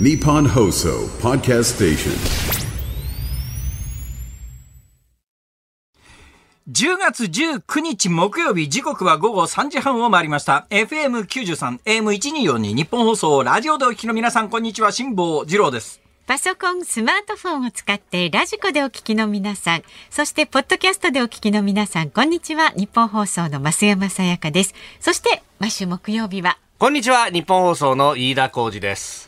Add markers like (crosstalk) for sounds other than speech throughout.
Nippon Hoso Podcast Station. 10月19日木曜日時刻は午後3時半を回りました FM93 AM1242 日本放送ラジオでお聞きの皆さんこんにちは辛坊治郎ですパソコン、スマートフォンを使ってラジコでお聞きの皆さん、そしてポッドキャストでお聞きの皆さん、こんにちは。日本放送の増山さやかです。そして毎週木曜日はこんにちは、日本放送の飯田浩二です。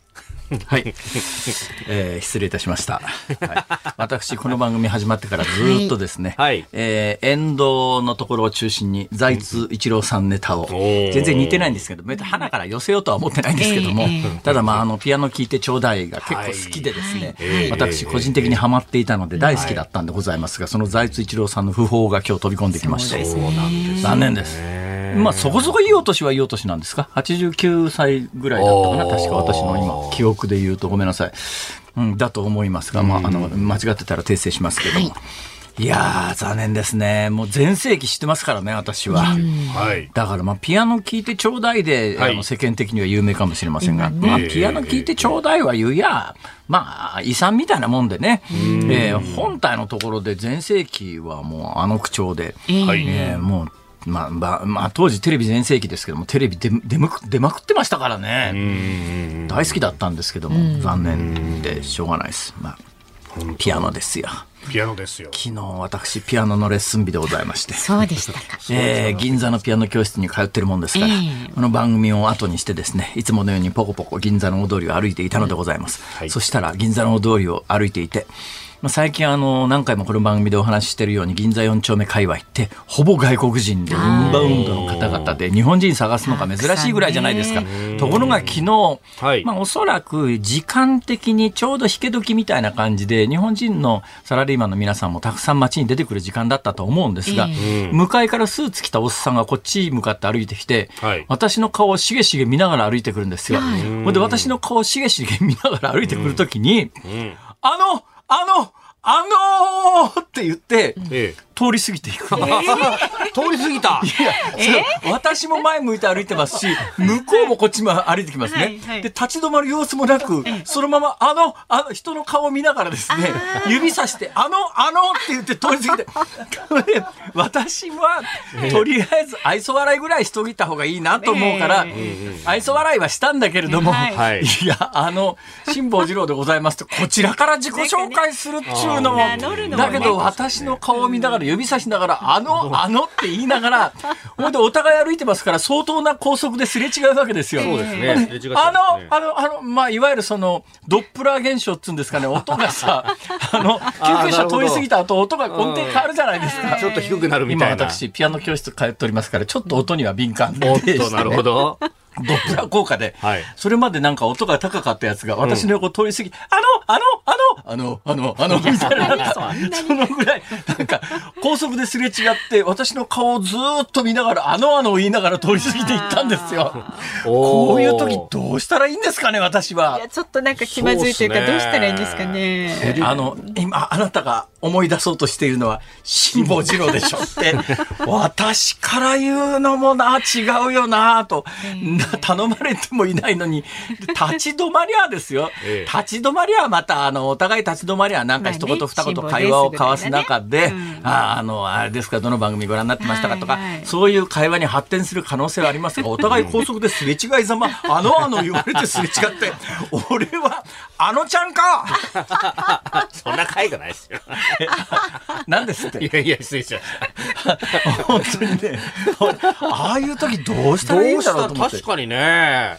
はい、えー失礼いたしました、はい、私この番組始まってからずっとですね、はい。えー、沿道のところを中心に財津一郎さんネタを。ー。全然似てないんですけど別に鼻から寄せようとは思ってないんですけども、ええただまああのピアノ聴いてちょうだいが結構好きでですね、はい。私個人的にハマっていたので大好きだったんでございますが、その財津一郎さんの訃報が今日飛び込んできましてそうですね。残念です。まあそこそこいいお年はいいお年なんですか ?89 歳ぐらいだったかな確か私の今、記憶で言うとごめんなさい。うん、だと思いますが、まあ、あの、間違ってたら訂正しますけども。い、やー、残念ですね。もう全盛期知ってますからね、私は。はい。だからまあピアノ聴いてちょうだいで、はいあの世間的には有名かもしれませんが、まあええピアノ聴いてちょうだいは言うや、まあ遺産みたいなもんでね、えー本体のところで全盛期はもうあの口調で、はいえーもうまあまあまあ、当時テレビ全盛期ですけどもテレビ出出まく出まくってましたからね。大好きだったんですけども残念でしょうがないです、まあ、ピアノですよ。ピアノですよ。昨日私ピアノのレッスン日でございまして。そうでしたか。(laughs) えー銀座のピアノ教室に通ってるもんですから、ええ。この番組を後にしてですねいつものようにポコポコ銀座の大通りを歩いていたのでございます、はい。そしたら銀座の大通りを歩いていてまあ最近あの何回もこの番組でお話ししているように銀座4丁目界隈ってほぼ外国人でインバウンドの方々で日本人探すのが珍しいぐらいじゃないですか。ところが昨日、はい。まあ、おそらく時間的にちょうど引け時みたいな感じで日本人のサラリーマンの皆さんもたくさん街に出てくる時間だったと思うんですが、え向かいからスーツ着たおっさんがこっち向かって歩いてきて、はい。私の顔をしげしげ見ながら歩いてくるんですよ。ほんで私の顔をしげしげ見ながら歩いてくるときに、あの、あの、あのーって言って、え通り過ぎていく。(laughs) え。通り過ぎた。いや、それ私も前向いて歩いてますし、向こうもこっちも歩いてきますね。はいはい。で、立ち止まる様子もなく、そのまま、あの、あの、人の顔を見ながらですね、指さして、あの、あのって言って通り過ぎて、(laughs) 私は、とりあえず愛想笑いぐらいしといた方がいいなと思うから、愛想笑いはしたんだけれども、はい。はい。いや、あの、辛坊治郎でございますと、こちらから自己紹介するっちゅうのも、だけど私の顔を見ながら指差しながら、あの、(laughs) あのって言いながら、ほんでお互い歩いてますから相当な高速ですれ違うわけですよ。そうですね。あの、あの、あの、まあ、いわゆるその、ドップラー現象っつうんですかね、音がさ、(laughs) あの、救急車通り過ぎた後、音が音程変わるじゃないですか。ちょっと低くなるみ今たいな。私、ピアノ教室通っておりますから、ちょっと音には敏感でねと、なるほど。ドップラー効果で、はい。それまでなんか音が高かったやつが、私の横通り過ぎ、あの、あの、あの、あの、あの、あの、(laughs) みたいな、なんかそのぐらい、なんか、高速ですれ違って、私の顔をずーっと見ながら、あの、あの言いながら通り過ぎていったんですよ。こういう時どうしたらいいんですかね、私は。いやちょっとなんか気まずいというかどうしたらいいんですかね。えあの、今、あなたが思い出そうとしているのは、辛坊治郎でしょって、(laughs) 私から言うのもな、違うよな、と、な頼まれてもいないのに、立ち止まりゃですよ。(laughs) ええ立ち止まりゃまた、あの、お互い立ち止まりゃなんか一言二言会話を交わす中で、ああの、あれですか、どの番組ご覧になってましたかとか、そういう会話に発展する可能性はありますが、(laughs) お互い高速ですれ違いざま、(laughs) あのあの言われてすれ違って、俺は、あのちゃんかそんな回がないですよ。なんですってい。やいや、失礼しました。本当にね、ああいう時どうしたらいいんだろうと思って確。かにね。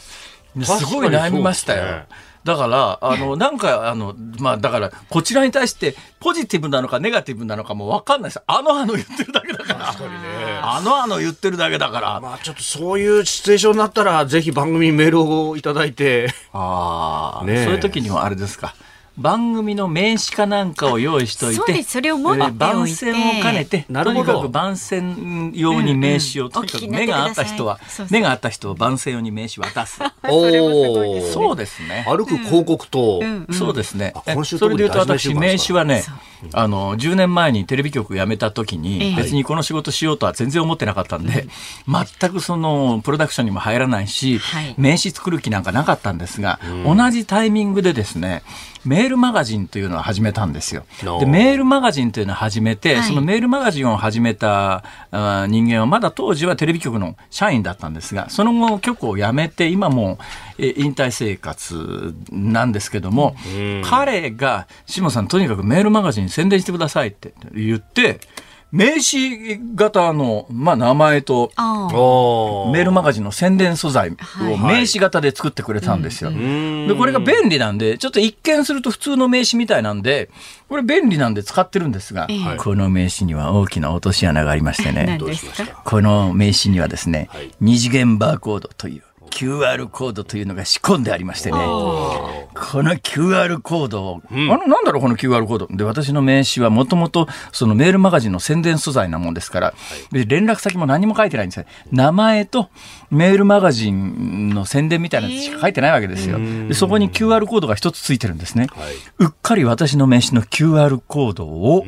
すごい悩みましたよ。だから、あの、なんか、あの、まあ、だから、こちらに対して、ポジティブなのかネガティブなのかもわかんないです。あのあの言ってるだけだから。確かにね。あのあの言ってるだけだから。まあちょっとそういうシチュエーションになったら、ぜひ番組にメールをいただいて。ああ、ねえそういう時にはあれですか。番組の名刺かなんかを用意しといて、それを持っておいて。えー番宣を兼ねて、なるほど。とにかく番宣用に名刺を、とにかく目があった人は目があった人は番宣用に名刺渡す。(laughs) おお。そそうですね。歩く広告と、そうですね。あ今週それで言うと私、名刺はね、あの、10年前にテレビ局辞めた時えに、え別にこの仕事しようとは全然思ってなかったんで、全くその、プロダクションにも入らないしはい、名刺作る気なんかなかったんですが、同じタイミングでですね、メールマガジンというのを始めたんですよ。で、メールマガジンというのを始めて、はい。そのメールマガジンを始めた人間はまだ当時はテレビ局の社員だったんですが、その後局を辞めて、今もうえー引退生活なんですけども、彼が、下さんとにかくメールマガジン宣伝してくださいって言って、名刺型の、まあ、名前と、メールマガジンの宣伝素材はい。を名刺型で作ってくれたんですよ。ん。で、これが便利なんで、ちょっと一見すると普通の名刺みたいなんで、これ便利なんで使ってるんですが、ええ。この名刺には大きな落とし穴がありましてね。何、ですか？この名刺にはですね、はい。二次元バーコードという QR コードというのが仕込んでありましてね、この QR コードを、あの、なんだろう、この QR コード。で、私の名刺はもともと、そのメールマガジンの宣伝素材なもんですから、で、連絡先も何も書いてないんですよ。名前とメールマガジンの宣伝みたいなやつしか書いてないわけですよ。で、そこに QR コードが一つついてるんですね。はいうっかり私の名刺の QR コードを、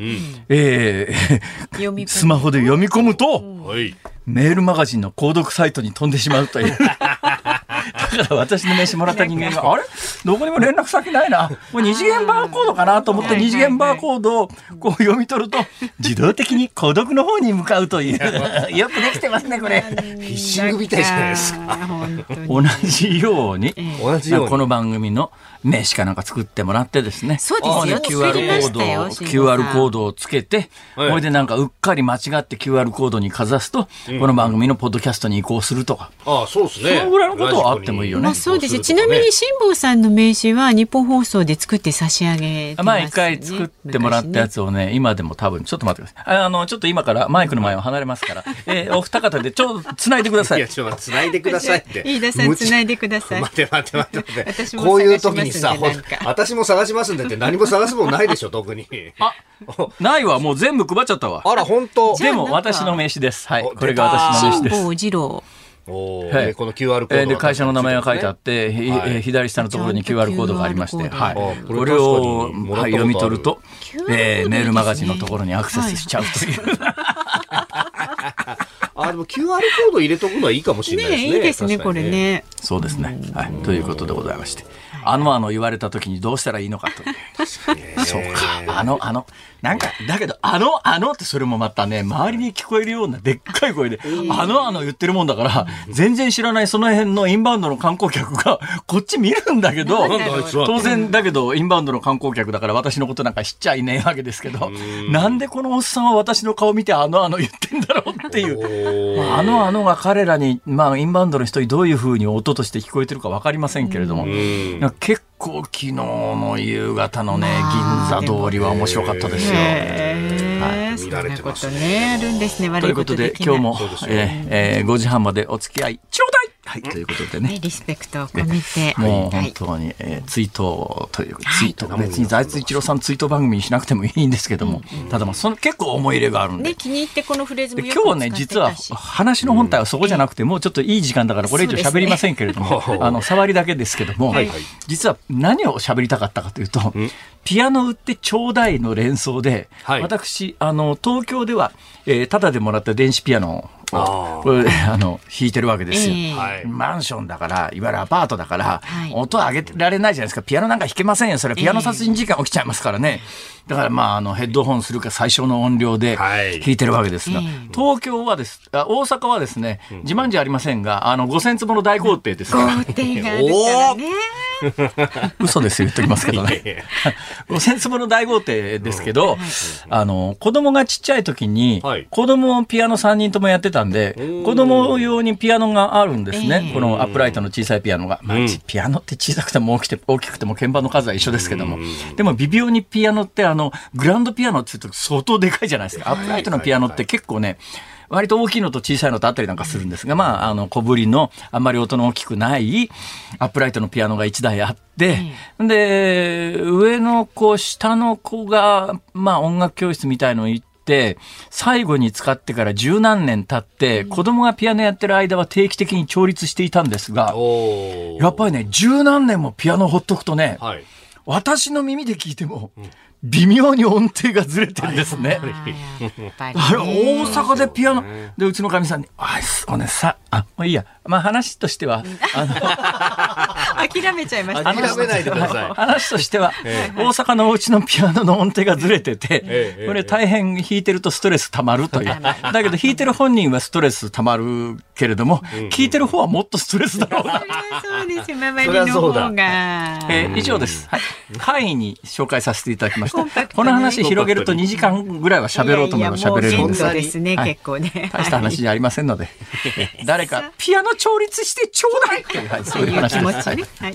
えー読み込むスマホで読み込むと、はい。メールマガジンの購読サイトに飛んでしまうという。だから私の名刺もらった人間が、あれ？どこにも連絡先ないな。これ二次元バーコードかなと思って二次元バーコードをこう読み取ると、自動的に購読の方に向かうという。(laughs) よくできてますね、これ。フィッシングみたいじゃないですか。同じように、同じように。この番組の名刺かなんか作ってもらってですね。そうですよ QR コードを、QR コードをつけて、はいこれでなんかうっかり間違って QR コードにかざすと、この番組のポッドキャストに移行するとか。ああ、そうですね。そのぐらいのことはあってもいいよねまあそうですよ。ちなみに辛坊さんの名刺は日本放送で作って差し上げてます、ね。まあ一回作ってもらったやつ。つをね、今でも多分、ちょっと待ってください。ああの、ちょっと今からマイクの前を離れますから、えー (laughs) お二方でちょっと繋いでくださいいや、。ちょっと繋いでくださいって。飯田さん繋いでください。待て待て待て待て。私もこういう時にさ、ほん探しますんでなんか私も探しますんでって何も探すもんないでしょ、特に。あ、ないわ、もう全部配っちゃったわ。あら、本当。でも私の名刺です。はい。おこれが私の名刺です。辛坊二郎。はいでこの QR コードがえーで会社の名前が書いてあって、ひはいえー左下のところに QR コードがありまして、はい、あこれを、はい、読み取ると、えーメールマガジンのところにアクセスしちゃうという。(laughs) あ、でも QR コード入れとくのはいいかもしれないですね。ねいいですね、こ確かにれ。ね。そうですね。はい。ということでございまして。あのあの言われた時にどうしたらいいのかという。そうか。あのあの。なんか、だけど、あのあのってそれもまたね、周りに聞こえるようなでっかい声で、あのあの言ってるもんだから、全然知らないその辺のインバウンドの観光客がこっち見るんだけど、当然だけど、インバウンドの観光客だから私のことなんか知っちゃいねえわけですけど、なんでこのおっさんは私の顔見てあのあの言ってんだろうっていう。まああのあのが彼らに、まあ、インバウンドの人にどういうふうに音として聞こえてるか分かりませんけれども、結構昨日の夕方のね、銀座通りは面白かったですよ。はい見られなことてますねね、あるんですね。と悪いいうこととで。今日もえーえー5時半までお付き合いちょうだいはい、ということでね。ね。リスペクトを込めて。もうはい。本当に、えー追悼という、追悼、別に財津一郎さん追悼番組にしなくてもいいんですけども、ただまあその結構思い入れがあるんで。ね、。気に入ってこのフレーズもでよく今日ね、実は話の本体はそこじゃなくて、もうちょっといい時間だから、これ以上喋りませんけれども、あの、触りだけですけども、はい。実は何を喋りたかったかというと、ピアノ売ってちょうだいの連想で、はい。私、あの、東京では、えー、タダでもらった電子ピアノこれ、あの、弾いてるわけですよ。ええはい。マンションだから、いわゆるアパートだから、はい音上げられないじゃないですか。ピアノなんか弾けませんよ。それはピアノ殺人事件起きちゃいますからね。だからまあ、あの、ヘッドホンするか最小の音量ではい弾いてるわけですが、え東京はです、あ大阪はですね、自慢じゃありませんが、あの、5000坪の大豪邸ですから、豪邸があるからね。嘘ですよ言っときますけどね。5000 (laughs) 坪の大豪邸ですけど、あの、子供がちっちゃい時にはい、子供をピアノ3人ともやってたんで、子供用にピアノがあるんですね。ええこのアップライトの小さいピアノが。まあピアノって小さくても大きくて大きくても鍵盤の数は一緒ですけども。でも微妙にピアノってあの、グランドピアノって言うと相当でかいじゃないですか。アップライトのピアノって結構ね、割と大きいのと小さいのとあったりなんかするんですが、まあ、あの、小ぶりの、あんまり音の大きくない、アップライトのピアノが1台あって、で、上の子、下の子が、まあ、音楽教室みたいの行っ最後に使ってから十何年経って、子供がピアノやってる間は定期的に調律していたんですが、やっぱりね、十何年もピアノほっとくとね、はい。私の耳で聞いても、微妙に音程がずれてるんですね。あれね大阪でピアノ、で、うちのかみさんに、あ、おねさ、あ、もういいや。まあ話としては、あの、諦めちゃいましたね。諦めないでください。話としては、え大阪のお家のピアノの音程がずれてて、ええこれ大変弾いてるとストレス溜まるという。(laughs) だけど弾いてる本人はストレス溜まるけれども、聞いてる方はもっとストレスだろうな。そうですよ。周そりの方が。えー以上です。はい。会員に紹介させていただきました。コンパクトにこの話広げると2時間ぐらいは喋ろうと思えば喋れるんですいやいやもうですね、はい結構ね。大した話じゃありませんので、誰かピアノ調律してちょうだいっていう、はい、そういう話です。はい。(laughs)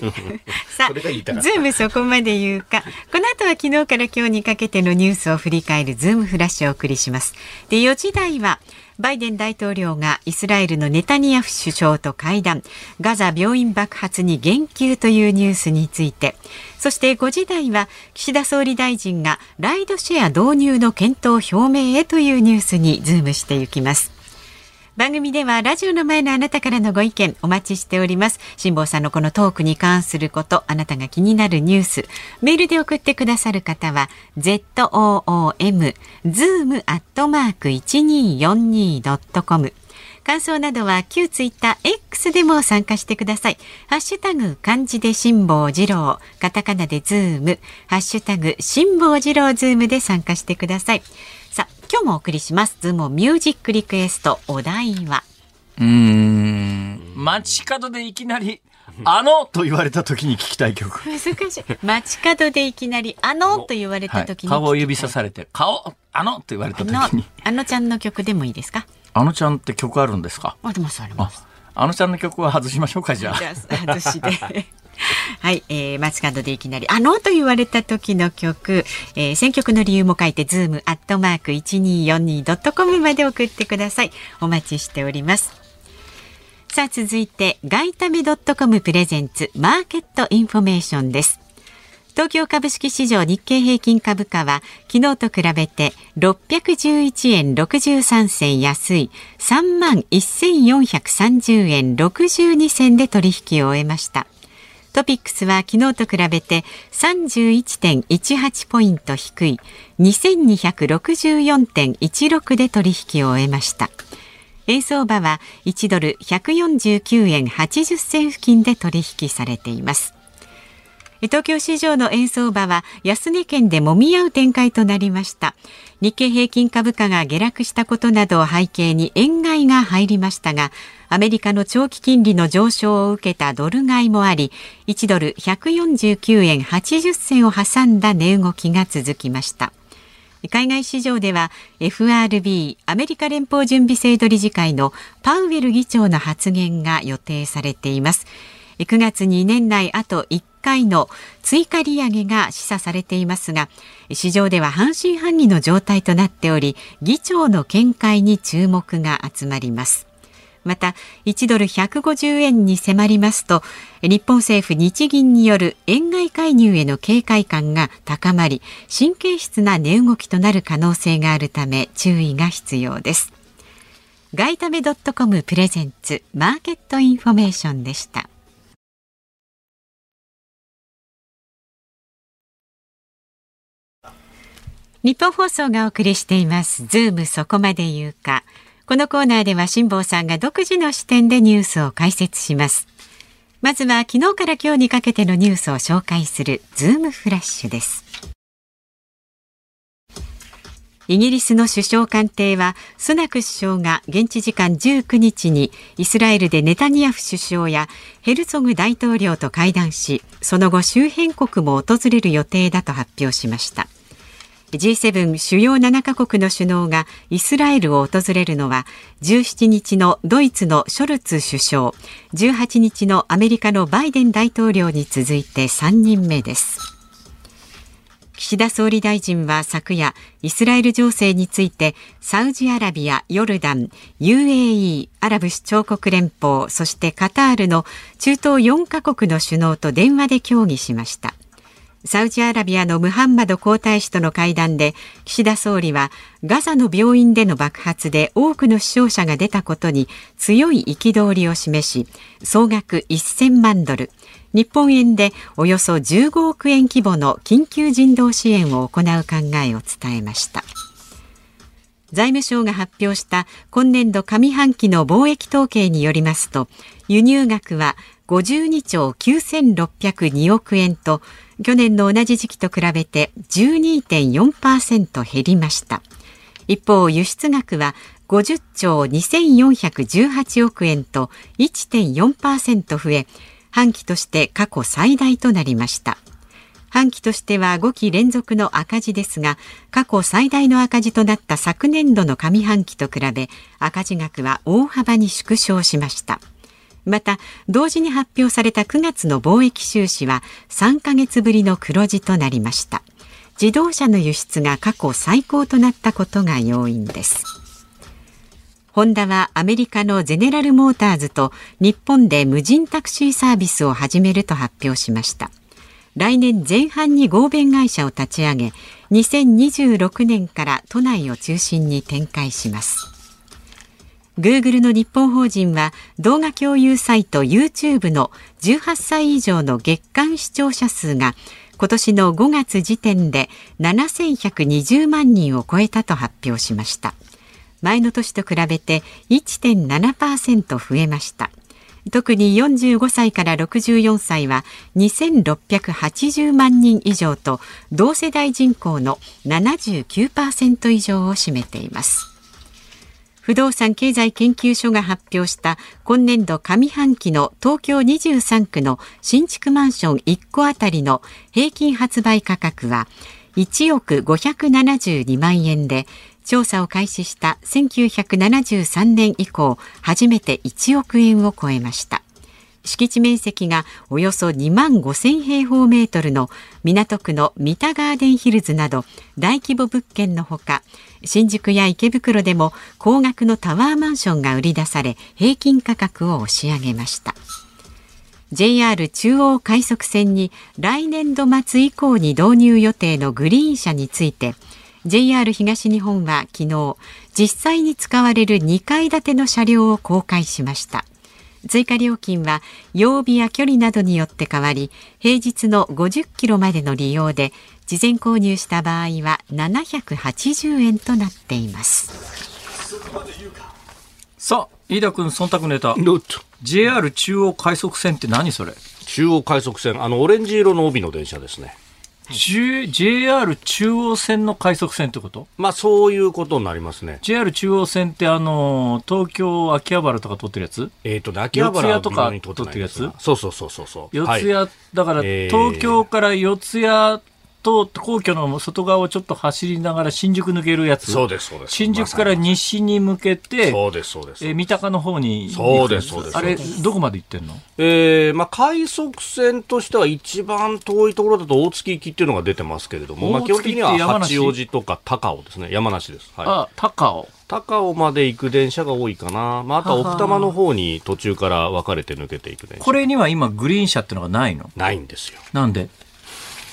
さあ、ズームそこまで言うか。この後は昨日から今日にかけてのニュースを振り返るズームフラッシュをお送りします。で、4時台は、バイデン大統領がイスラエルのネタニヤフ首相と会談、ガザ病院爆発に言及というニュースについて、そして5時台は岸田総理大臣がライドシェア導入の検討表明へというニュースにズームしていきます。番組ではラジオの前のあなたからのご意見お待ちしております辛坊さんのこのトークに関することあなたが気になるニュースメールで送ってくださる方は ZOOM zoom アットマーク 1242.com 感想などは旧ツイッター X でも参加してください。ハッシュタグ漢字で辛坊治郎、カタカナでズーム、ハッシュタグ辛坊治郎ズームで参加してください。今日もお送りします。ズームオンミュージックリクエストお題は？うーん。街角でいきなり、あのと言われた時に聞きたい曲。難しい。街角でいきなり、あのと言われはい、た時に、顔を指さされて、顔、あのと言われた時に、、あのちゃんの曲でもいいですか？あのちゃんって曲あるんですか？ありますありまあす。、あのちゃんの曲は外しましょうか、じゃあ。じゃあ、外しで。(laughs) はい、えー、街角でいきなり、あのと言われた時の曲、えー、選曲の理由も書いて、ズームアットマーク 1242.com まで送ってください。お待ちしております。さあ、続いて、ガイタメ .com プレゼンツ、マーケットインフォメーションです。東京株式市場日経平均株価は昨日と比べて611円63銭安い3万1430円62銭で取引を終えました。トピックスは昨日と比べて31.18ポイント低い2264.16で取引を終えました。円相場は1ドル149円80銭付近で取引されています。東京市場の円相場は安値圏で揉み合う展開となりました。日経平均株価が下落したことなどを背景に円買いが入りましたがアメリカの長期金利の上昇を受けたドル買いもあり1ドル149円80銭を挟んだ値動きが続きました。海外市場では FRB アメリカ連邦準備制度理事会のパウエル議長の発言が予定されています。9月に年内あと1回の追加利上げが示唆されていますが市場では半信半疑の状態となっており議長の見解に注目が集まります。また1ドル150円に迫りますと日本政府日銀による円買い介入への警戒感が高まり神経質な値動きとなる可能性があるため注意が必要です。外為ドットコムプレゼンツマーケットインフォメーションでした。ニッポン放送がお送りしています。ズームそこまで言うか。このコーナーでは辛坊さんが独自の視点でニュースを解説します。まずは昨日から今日にかけてのニュースを紹介するズームフラッシュです。イギリスの首相官邸はスナク首相が現地時間19日にイスラエルでネタニヤフ首相やヘルツォグ大統領と会談しその後周辺国も訪れる予定だと発表しました。G7 主要7カ国の首脳がイスラエルを訪れるのは17日のドイツのショルツ首相18日のアメリカのバイデン大統領に続いて3人目です。岸田総理大臣は昨夜イスラエル情勢についてサウジアラビア、ヨルダン、UAE、アラブ首長国連邦そしてカタールの中東4カ国の首脳と電話で協議しました。サウジアラビアのムハンマド皇太子との会談で岸田総理はガザの病院での爆発で多くの死傷者が出たことに強い憤りを示し総額1000万ドル日本円でおよそ15億円規模の緊急人道支援を行う考えを伝えました。財務省が発表した今年度上半期の貿易統計によりますと輸入額は52兆9602億円と去年の同じ時期と比べて12.4%減りました。一方輸出額は50兆2418億円と1.4%増え半期として過去最大となりました。半期としては5期連続の赤字ですが過去最大の赤字となった昨年度の上半期と比べ赤字額は大幅に縮小しました。また同時に発表された9月の貿易収支は3ヶ月ぶりの黒字となりました。自動車の輸出が過去最高となったことが要因です。ホンダはアメリカのゼネラルモーターズと日本で無人タクシーサービスを始めると発表しました。来年前半に合弁会社を立ち上げ2026年から都内を中心に展開します。Google の日本法人は動画共有サイト YouTube の18歳以上の月間視聴者数が今年の5月時点で7120万人を超えたと発表しました。前の年と比べて1.7%増えました。特に45歳から64歳は2680万人以上と同世代人口の79%以上を占めています。不動産経済研究所が発表した今年度上半期の東京23区の新築マンション1戸あたりの平均発売価格は1億572万円で調査を開始した1973年以降初めて1億円を超えました。敷地面積がおよそ2万5000平方メートルの港区の三田ガーデンヒルズなど大規模物件のほか新宿や池袋でも高額のタワーマンションが売り出され平均価格を押し上げました。JR 中央快速線に来年度末以降に導入予定のグリーン車について JR 東日本は昨日実際に使われる2階建ての車両を公開しました。追加料金は曜日や距離などによって変わり平日の50キロまでの利用で事前購入した場合は780円となっています。さあ飯田君忖度ネタ。どっと JR 中央快速線って何それ？中央快速線、あの、オレンジ色の帯の電車ですね。J- JR 中央線の快速線ってこと？まあ、そういうことになりますね。JR 中央線ってあの東京秋葉原とか通ってるやつ？えっ、と、秋葉原とかは微妙に撮ってないんですが。撮ってそうそうそうそうそう。四谷、はい。だからえー。東京から四谷と皇居の外側をちょっと走りながら新宿抜けるやつそうです、そうです。新宿からま西に向けさてにそうです、そうです。えー三鷹の方にそうですそうですあれどこまで行ってんの？えーまあ、快速線としては一番遠いところだと大月行きっていうのが出てますけれども、まあ、基本的には八王子とか高尾ですね。山梨です。はい。あ高尾高尾まで行く電車が多いかな。まあ、あとは奥多摩の方に途中から分かれて抜けていく電車。これには今グリーン車ってのがないの？ないんですよ。なんで？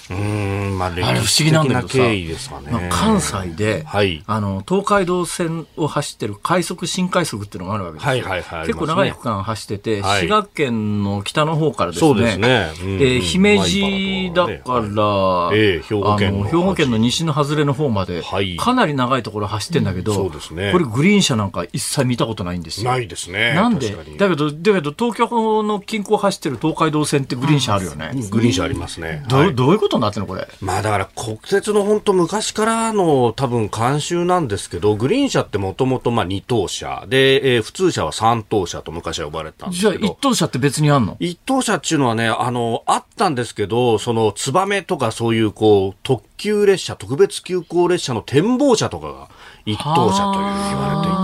うーん、まあ、歴あれ不思議なんだけどさな経緯ですかね。なんか関西で、はい。あの東海道線を走ってる快速新快速っていうのがあるわけですよ、はいはいはい。結構長い区間走ってて、はい。滋賀県の北の方からですね。そうですね。うん姫路だから、ええ兵庫県のあの兵庫県の西の外れの方まで、はい。かなり長いところ走ってんだけど、そうですね。これグリーン車なんか一切見たことないんですよ。ないですね。なんで？だけど、だけど東京の近郊を走ってる東海道線ってグリーン車あるよね。グリーン車ありますね。どうはい。どういうことになってんのこれ？まあだから国鉄の本当昔からの多分慣習なんですけど、グリーン車ってもともとまあ2等車で、えー普通車は3等車と昔は呼ばれてたんですじゃあけど。一等車って別にあんの？一等車っていうのはね、あの、あったんですけど、その、ツバメとかそういう、こう、特急列車、特別急行列車の展望車とかが一等車という言われてい。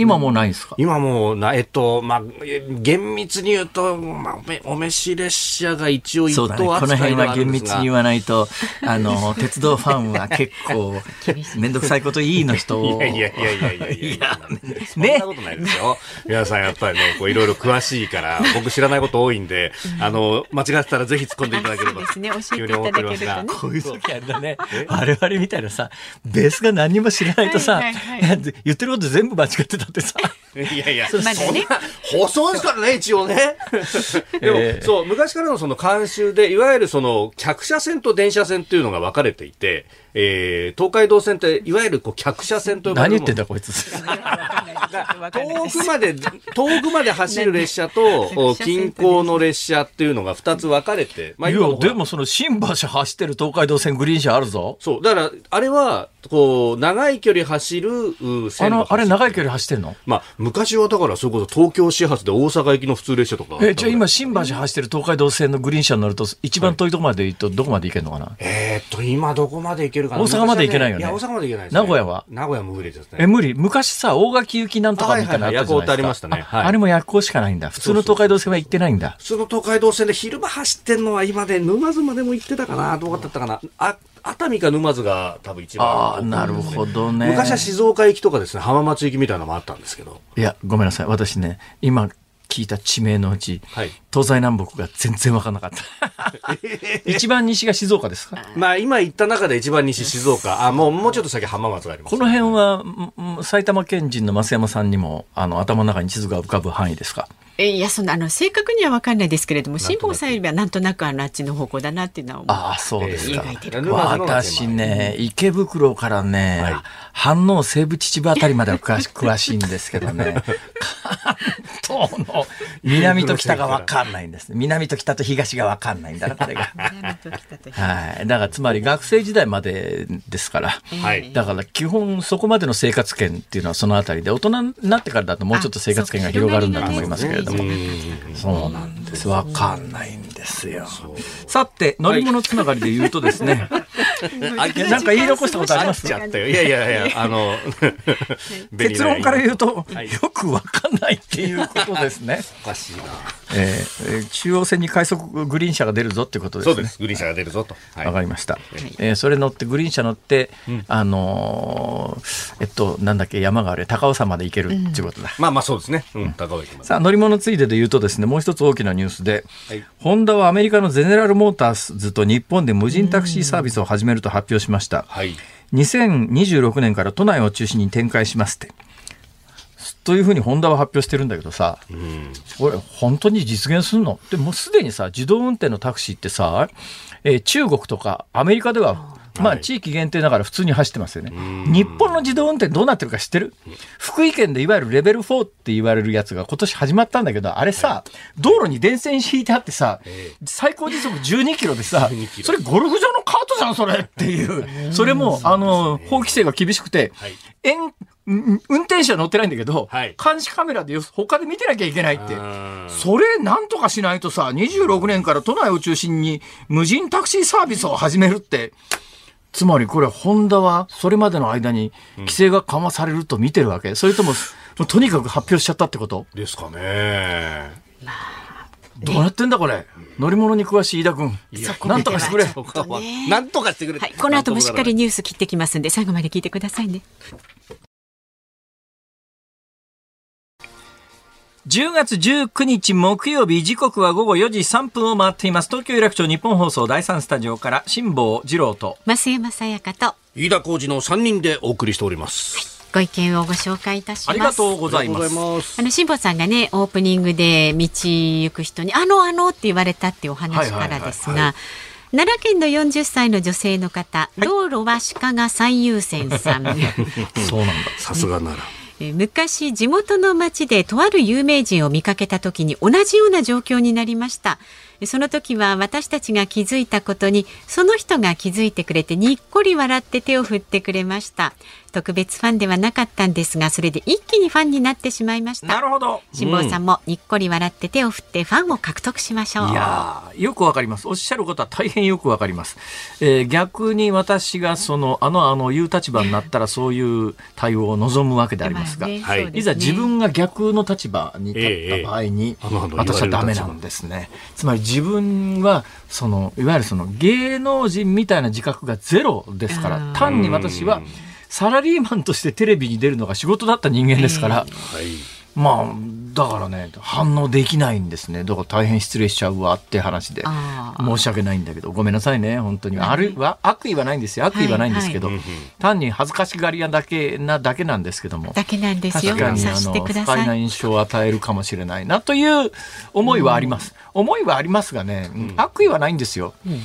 今もうないんですか？今もうな、えっと、まあ、え厳密に言うと、まあ、おめし列車が一応一等扱辺いではあるは厳んですが。密に言わないと、あの、(laughs) 鉄道ファンは結構、めんどくさいこといいの人を。いやいやいやいやいやいや。そんね。なことないですよ。皆さんやっぱりね、こういろいろ詳しいから、僕知らないこと多いんで、あの、間違ってたらぜひ突っ込んでいただければ。そうですね。教えていただけるとね。急に思ってますが。こういう時あれだね。我々みたいなさ、ベースが何にも知らないとさ、はいはいはい。(laughs) 言ってること全部間違ってたってさ。(laughs) いやいや、まだね放送ですからね、一応ね。(laughs) でも、ええそう、昔からのその慣習で、いわゆるその、客車線と電車線っていうのが分かれていて、えー、東海道線って、いわゆるこう、客車線と呼ばれる何言ってんだこいつ。遠くまで、遠くまで走る列車と、お近郊の列車っていうのが2つ分かれて、まいやでもその新橋走ってる東海道線グリーン車あるぞ。そう、だから、あれは、こう、長い距離走るうあの、あれ長い距離走ってんの？まあ、昔はだから、それこそ東京始発で大阪行きの普通列車とか。え、じゃあ今新橋走ってる東海道線のグリーン車に乗ると、一番遠いとこまで行くとどこまで行けるのかな？えーっと、今どこまで行けるかな大阪まで行けないよねいや、大阪まで行けないです、ね。名古屋は？名古屋も無理ですね。え、無理昔さ、大垣行きなんとかみたいな夜行ってありましたねはいああれも夜行しかないんだ。普通の東海道線は行ってないんだ。普通の東海道線で昼間走ってんのは今で沼津までも行ってたかなどうだったかなあ、熱海か沼津が多分一番。ああ、なるほどね。昔は静岡行きとかですね、浜松行きみたいなのもあったんですけど。いや、ごめんなさい。私ね、今聞いた地名のうち、はい。東西南北が全然わかんなかった。(laughs) 一番西が静岡ですか？まあ今行った中で一番西静岡、あ、もう、もうちょっと先浜松があります、この辺は、埼玉県人の増山さんにも、あの、頭の中に地図が浮かぶ範囲ですか？えいやそのあの正確には分かんないですけれども辛坊さんよりはなんとなくあのあっちの方向だなっていうのは思うああ、そうですか私ね、池袋からね、はい反応西部秩父あたりまでは詳し (laughs) 詳しいんですけどね、関東の (laughs) 南と北が分かんないんです。南と北と東が分かんないんだな、これが。はい。だからつまり学生時代までですから。はい。だから基本そこまでの生活圏っていうのはそのあたりで大人になってからだともうちょっと生活圏が広がるんだと思いますけれども。そうなんです。わかんないんですよ。さて、乗り物つながりで言うとですね、(laughs) なんか言い残したことあります？ちゃったよ。いやいやいや、あの、(laughs) 結論から言うと、はいよくわかんないっていうことですね。おかしいな。えーえー中央線に快速グリーン車が出るぞってことですね。そうです。グリーン車が出るぞと。はいわかりました。えーそれ乗って、グリーン車乗って、あのーえっと、なんだっけ、山がある、高尾山まで行けるっていうことだ。まあまあそうですね。うん、高尾駅まで。さあ、乗り物ついでで言うとですね、もう一つ大きなニュースで、はいホンダはアメリカのゼネラルモーターズと日本で無人タクシーサービスを始めると発表しました。はい。2026年から都内を中心に展開しますって。というふうにホンダは発表してるんだけどさ、これ本当に実現するの？ってもうすでにさ自動運転のタクシーってさ、えー中国とかアメリカではまあ地域限定だから普通に走ってますよね。日本の自動運転どうなってるか知ってる？福井県でいわゆるレベル4って言われるやつが今年始まったんだけど、あれさ、道路に電線引いてあってさ、最高時速12キロでさ、それゴルフ場のカートじゃん、それっていう。(laughs) それも、あの、法規制が厳しくて、はい。運転手は乗ってないんだけど、はい。監視カメラでよ他で見てなきゃいけないって。うんそれなんとかしないとさ、26年から都内を中心に無人タクシーサービスを始めるって、つまりこれ、ホンダはそれまでの間に規制が緩和されると見てるわけ、それとも、とにかく発表しちゃったってこと？ですかね。どうなってんだこれ？乗り物に詳しい飯田君。なんとかしてくれ。なんとかしてくれ。はい、この後もしっかりニュース切ってきますんで最後まで聞いてくださいね10月19日木曜日時刻は午後4時3分を回っています。東京有楽町日本放送第3スタジオから辛坊治郎と増山さやかと飯田浩二の3人でお送りしております。ご意見をご紹介いたします。ありがとうございます。あの辛坊さんがねオープニングで道行く人にあのあのって言われたっていうお話からですはいはいが奈良県の40歳の女性の方、道路は鹿が最優先さん。(laughs) そうなんだ。さすがなら。昔地元の町でとある有名人を見かけた時に同じような状況になりました。その時は私たちが気づいたことにその人が気づいてくれてにっこり笑って手を振ってくれました。特別ファンではなかったんですがそれで一気にファンになってしまいました。なるほど。辛坊さんもにっこり笑って手を振ってファンを獲得しましょう。いやーよくわかります。おっしゃることは大変よくわかります、えー逆に私がそのあのあのいう立場になったら (laughs) そういう対応を望むわけでありますが、まあねはい。いざ自分が逆の立場に立った場合に、ええあのあの私はダメなんですね。つまり自分はそのいわゆるその芸能人みたいな自覚がゼロですからうん単に私はサラリーマンとしてテレビに出るのが仕事だった人間ですから、はい。まあだからね反応できないんですね。だから大変失礼しちゃうわって話で。申し訳ないんだけどごめんなさいね本当に。あるは悪意はないんですよ。悪意はないんですけど、はいはい。単に恥ずかしがり屋だけなだけなんですけども。だけなんですよ。確かにあの不くださ快ない印象を与えるかもしれないなという思いはあります、思いはありますがね、うん悪意はないんですよ、うん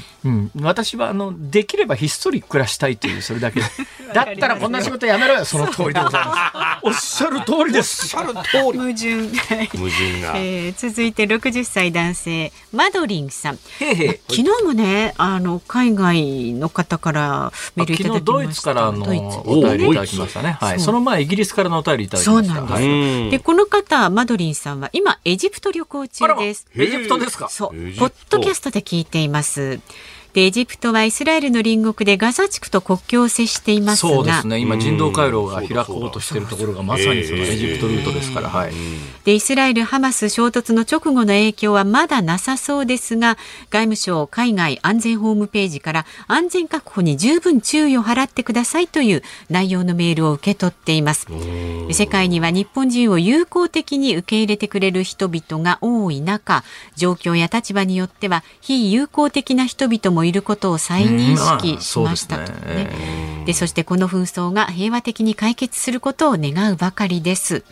私はあのできればひっそり暮らしたいというそれだけ。で (laughs) だったらこんな仕事やめろよその通りでございます。(laughs) おっしゃる通りです。おっしゃる通り。矛盾矛盾が。えー続いて60歳男性マドリンさん。昨日もねあの海外の方からメールいただきました。昨日ドイツからのドイツ。お便りいただきましたね。はい。その前イギリスからのお便りいただきました。そうなんです。でこの方マドリンさんは今エジプト旅行中です。ジプトですか？そう。エジプト。ポッドキャストで聞いていますでエジプトはイスラエルの隣国でガザ地区と国境を接していますがそうですね。今うん人道回廊が開こうとしているところがまさにそのエジプトルートですから。はい。でイスラエル・ハマス衝突の直後の影響はまだなさそうですが外務省海外安全ホームページから安全確保に十分注意を払ってくださいという内容のメールを受け取っています世界には日本人を友好的に受け入れてくれる人々が多い中状況や立場によっては非友好的な人々もいることを再認識しましたとね。でそしてこの紛争が平和的に解決することを願うばかりです。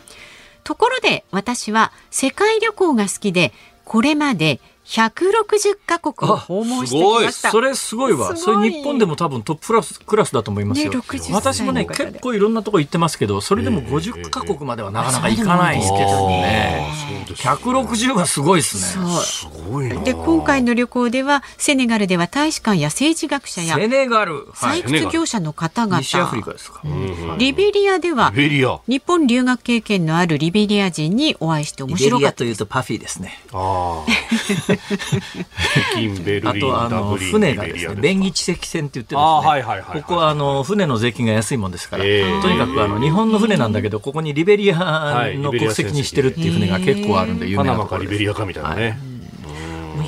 ところで私は世界旅行が好きでこれまで160カ国を訪問してきました。それすごいわ。すごいそれ日本でも多分トップクラスクラスだと思いますよ。ね60歳私もね結構いろんなとこ行ってますけど、それでも50カ国まではなかなか行かないですけどね。そうですね160はすごいですね。すごいな。で今回の旅行ではセネガルでは大使館や政治学者やセネガル、はい採掘業者の方々、西アフリカですか。はいリベリアではリベリア。日本留学経験のあるリベリア人にお会いして面白かったというとパフィーですね。ああ。(laughs) (laughs) 北京、ベルリン、あとあの船がですね、便宜知積船って言ってですね、あーはいはいはいはい。ここはあの船の税金が安いもんですから、えー。とにかくあの日本の船なんだけど、ここにリベリアい。の国籍にしてるっていう船が結構あるんで、有パ名ナマかリベなところです。リアかみたいなね。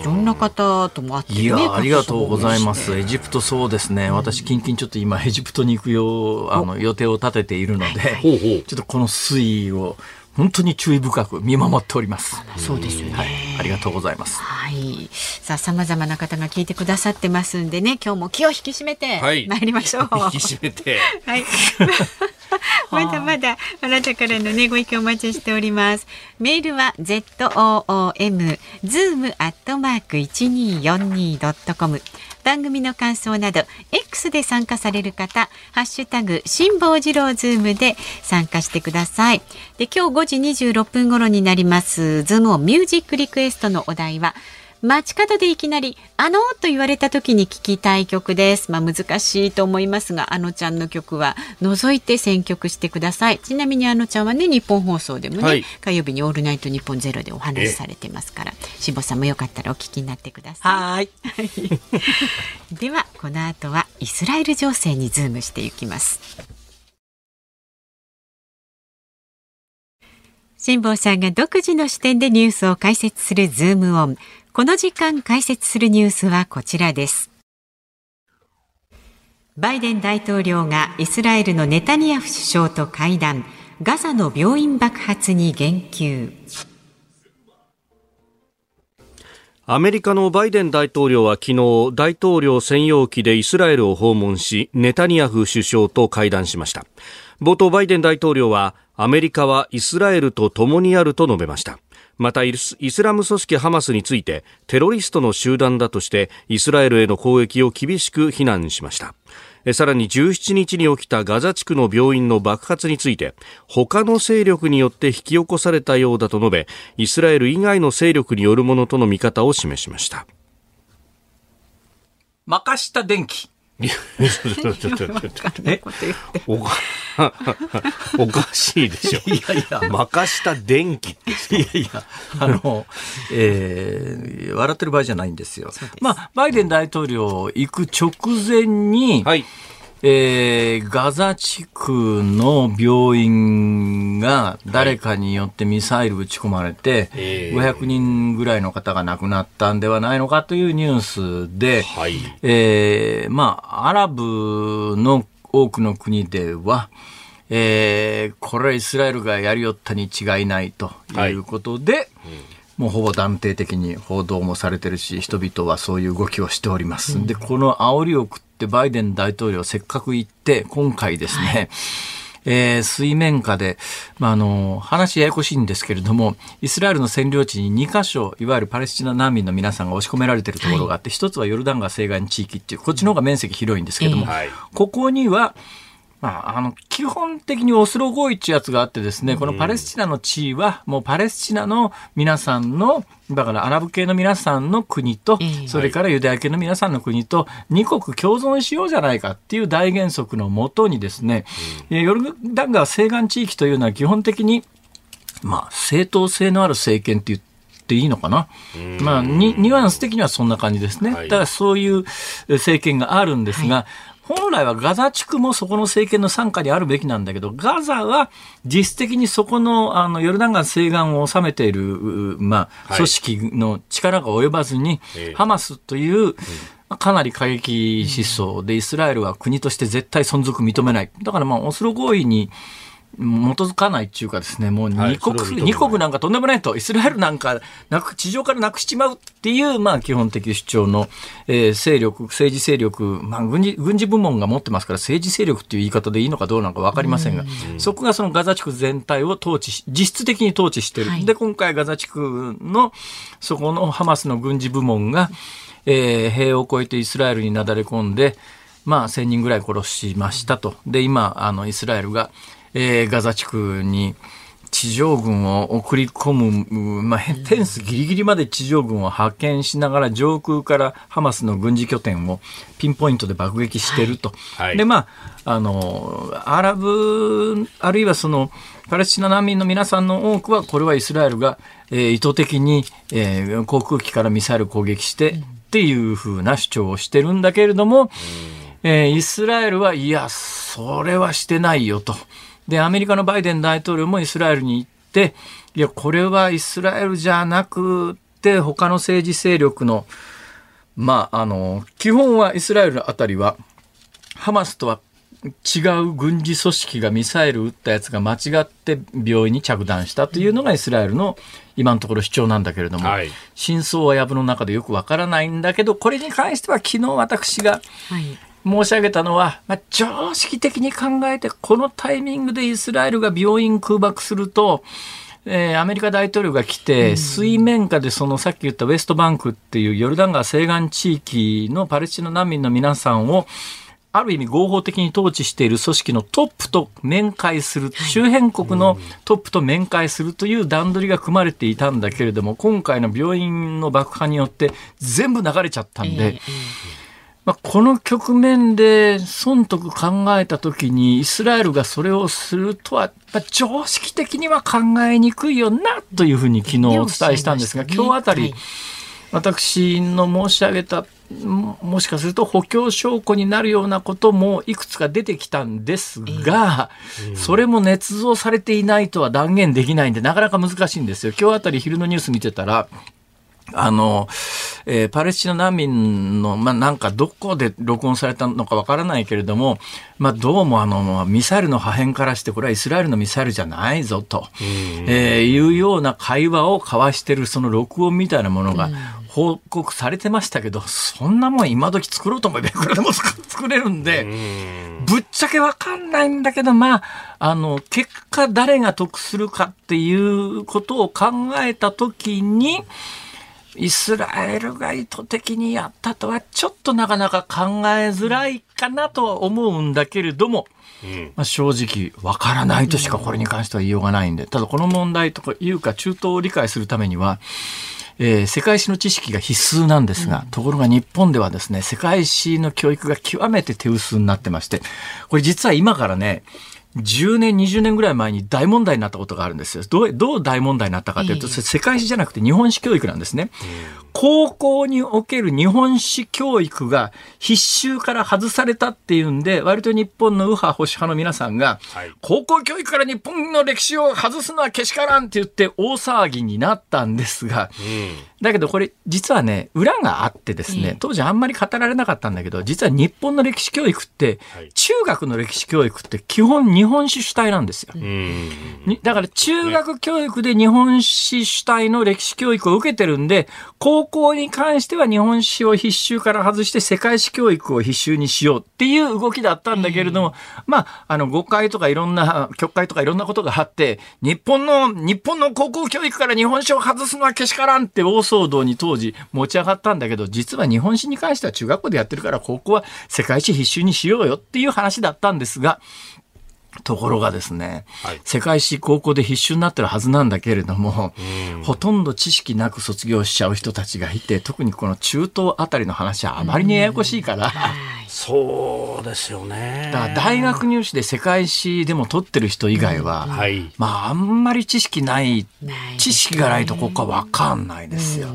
いろんな方とも会ってねいや、ありがとうございます。各エジプトそうですね。私、近々ちょっと今、エジプトに行くよう、あの、予定を立てているので。ちょっとこの推移を、本当に注意深く見守っております。そうですよね。はい。ありがとうございます。はい。さあ、様々な方が聞いてくださってますんでね、今日も気を引き締めてはい参りましょう。引き締めて。(laughs) はい。(laughs) まだまだあなたからのねご意見お待ちしております。メールは z o o m zoom アットマーク一二四二ドットコム。番組の感想など X で参加される方、ハッシュタグ辛坊治郎ズームで参加してください。で今日5時26分頃になりますズームオンミュージックリクエストのお題は。街角でいきなり「あの」と言われた時に聴きたい曲です。まあ難しいと思いますがあのちゃんの曲は除いて選曲してください。ちなみにあのちゃんはねニッポン放送でもね、はい火曜日に「オールナイトニッポンゼロでお話しされてますから辛坊さんもよかったらお聞きになってくださはい。い。(laughs) ではこの後はイスラエル情勢にズームしていきます。辛坊さんが独自の視点でニュースを解説するズームオン。この時間解説するニュースはこちらです。バイデン大統領がイスラエルのネタニヤフ首相と会談、ガザの病院爆発に言及。アメリカのバイデン大統領は昨日大統領専用機でイスラエルを訪問しネタニヤフ首相と会談しました冒頭バイデン大統領はアメリカはイスラエルと共にあると述べましたまたイスラム組織ハマスについてテロリストの集団だとしてイスラエルへの攻撃を厳しく非難しました。さらに17日に起きたガザ地区の病院の爆発について他の勢力によって引き起こされたようだと述べイスラエル以外の勢力によるものとの見方を示しました。任した電気。ちょっとちょっとちょっとえおかおかしいでしょ。いやいや。任した電気って。いやいや、あの、えー、笑ってる場合じゃないんですよ。まあ、バイデン大統領行く直前に、はい。えーガザ地区の病院が誰かによってミサイル撃ち込まれて、えー。500人ぐらいの方が亡くなったんではないのかというニュースで、はい。えーまあ、アラブの多くの国では、えーこれはイスラエルがやりよったに違いないということで、もうほぼ断定的に報道もされてるし、人々はそういう動きをしております。で、この煽りを食ってバイデン大統領せっかく行って、今回ですね、えー水面下で、まあ、あの、話ややこしいんですけれども、イスラエルの占領地に2カ所、いわゆるパレスチナ難民の皆さんが押し込められているところがあって、一つはヨルダン川西岸地域っていう、こっちの方が面積広いんですけども、はい。ここには、まあ、あの、基本的にオスロ合意っていうやつがあってですね、このパレスチナの地位は、もうパレスチナの皆さんの、だからアラブ系の皆さんの国とええ、それからユダヤ系の皆さんの国と、二国共存しようじゃないかっていう大原則のもとにですね、えヨルダン川西岸地域というのは基本的に、まあ、正当性のある政権って言っていいのかな。まあ、ニニュアンス的にはそんな感じですね。はい。だからそういうえ政権があるんですが、本来はガザ地区もそこの政権の傘下にあるべきなんだけど、ガザは実質的にそこのあのヨルダン川西岸を治めている、うまあ、はい。組織の力が及ばずに、ええ。ハマスという、かなり過激思想で、イスラエルは国として絶対存続認めない。だからまあ、オスロ合意に基づかないっていうかですね、もうはい二国、それを認めない二国なんかとんでもないと、イスラエルなんかなく、地上からなくしちまうっていう、まあ基本的主張の、えー勢力、政治勢力、まあ軍事、軍事部門が持ってますから、政治勢力っていう言い方でいいのかどうなのかわかりませんが、そこがそのガザ地区全体を統治し、実質的に統治してる。はいで、今回ガザ地区の、そこのハマスの軍事部門が、えー塀を越えてイスラエルになだれ込んで、まあ、1000人ぐらい殺しましたと。で、今、あの、イスラエルが、えーガザ地区に地上軍を送り込む、うんまあ、へフェンスギリギリまで地上軍を派遣しながら上空からハマスの軍事拠点をピンポイントで爆撃していると。はいで、まあ、あの、アラブ、あるいはその、パレスチナ難民の皆さんの多くは、これはイスラエルが、えー意図的に、えー航空機からミサイル攻撃してっていうふうな主張をしてるんだけれども、えーイスラエルはいや、それはしてないよと。で、アメリカのバイデン大統領もイスラエルに行って、いや、これはイスラエルじゃなくて、他の政治勢力の、まあ、あの、基本はイスラエルあたりは、ハマスとは違う軍事組織がミサイル撃ったやつが間違って病院に着弾したというのがイスラエルの今のところ主張なんだけれども、はい真相は藪の中でよくわからないんだけど、これに関しては昨日私がはい。申し上げたのは、まあ、常識的に考えて、このタイミングでイスラエルが病院空爆すると、えーアメリカ大統領が来て、水面下でそのさっき言ったウェストバンクっていうヨルダン川西岸地域のパレスチナ難民の皆さんを、ある意味合法的に統治している組織のトップと面会する、周辺国のトップと面会するという段取りが組まれていたんだけれども、今回の病院の爆破によって全部流れちゃったんで、ええまあ、この局面で損得考えたときにイスラエルがそれをするとは、まあ、常識的には考えにくいよなというふうに昨日お伝えしたんですが、今日あたり、はい私の申し上げたももしかすると補強証拠になるようなこともいくつか出てきたんですが、それも捏造されていないとは断言できないんでなかなか難しいんですよ。今日あたり昼のニュース見てたらあの、えーパレスチナ難民の、まあ、なんかどこで録音されたのかわからないけれども、まあ、どうもあの、ミサイルの破片からして、これはイスラエルのミサイルじゃないぞと、えーいうような会話を交わしてるその録音みたいなものが報告されてましたけど、そんなもん今時作ろうと思えばいくらでも作れるんで、ぶっちゃけわかんないんだけど、まあ、あの、結果誰が得するかっていうことを考えたときに、イスラエルが意図的にやったとはちょっとなかなか考えづらいかなとは思うんだけれども、まあ、正直わからないとしかこれに関しては言いようがないんで、ただこの問題とかいうか中東を理解するためには、えー世界史の知識が必須なんですが、ところが日本ではですね、世界史の教育が極めて手薄になってまして、これ実は今からね、10年、20年ぐらい前に大問題になったことがあるんですよ。どうどう大問題になったかというと、世界史じゃなくて日本史教育なんですね。高校における日本史教育が必修から外されたっていうんで、割と日本の右派保守派の皆さんが、はい高校教育から日本の歴史を外すのはけしからんって言って大騒ぎになったんですが、だけどこれ実はね、裏があってですね、当時あんまり語られなかったんだけど、実は日本の歴史教育って、はい。中学の歴史教育って基本日本史主体なんですよ。だから中学教育で日本史主体の歴史教育を受けてるんで、高校に関しては日本史を必修から外して世界史教育を必修にしようっていう動きだったんだけれども、まあ、あの、誤解とかいろんな、曲解とかいろんなことがあって、日本の、日本の高校教育から日本史を外すのはけしからんって大騒動に当時持ち上がったんだけど、実は日本史に関しては中学校でやってるから、高校は世界史必修にしようよっていう話だったんですが、ところがですね、はい。世界史高校で必修になってるはずなんだけれども、ほとんど知識なく卒業しちゃう人たちがいて、特にこの中東あたりの話はあまりにややこしいから、そうですよね。だから大学入試で世界史でも取ってる人以外は、はい。まああんまり知識ないない知識がないとここは分かんないですよ。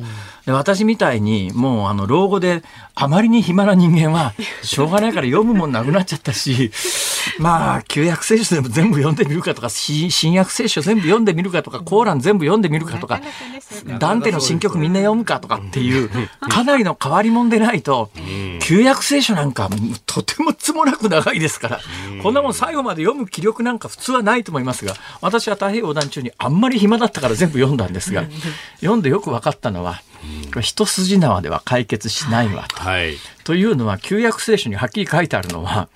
で私みたいにもうあの老後であまりに暇な人間はしょうがないから読むもんなくなっちゃったしまあ旧約聖書でも全部読んでみるかとかし新約聖書全部読んでみるかとかコーラン全部読んでみるかとかダンテの新曲みんな読むかとかっていうかなりの変わり者でないと旧約聖書なんかとてもつもなく長いですからこんなもん最後まで読む気力なんか普通はないと思いますが私は太平洋横断中にあんまり暇だったから全部読んだんですが読んでよく分かったのは一筋縄では解決しないわと。はい。というのは旧約聖書にはっきり書いてあるのは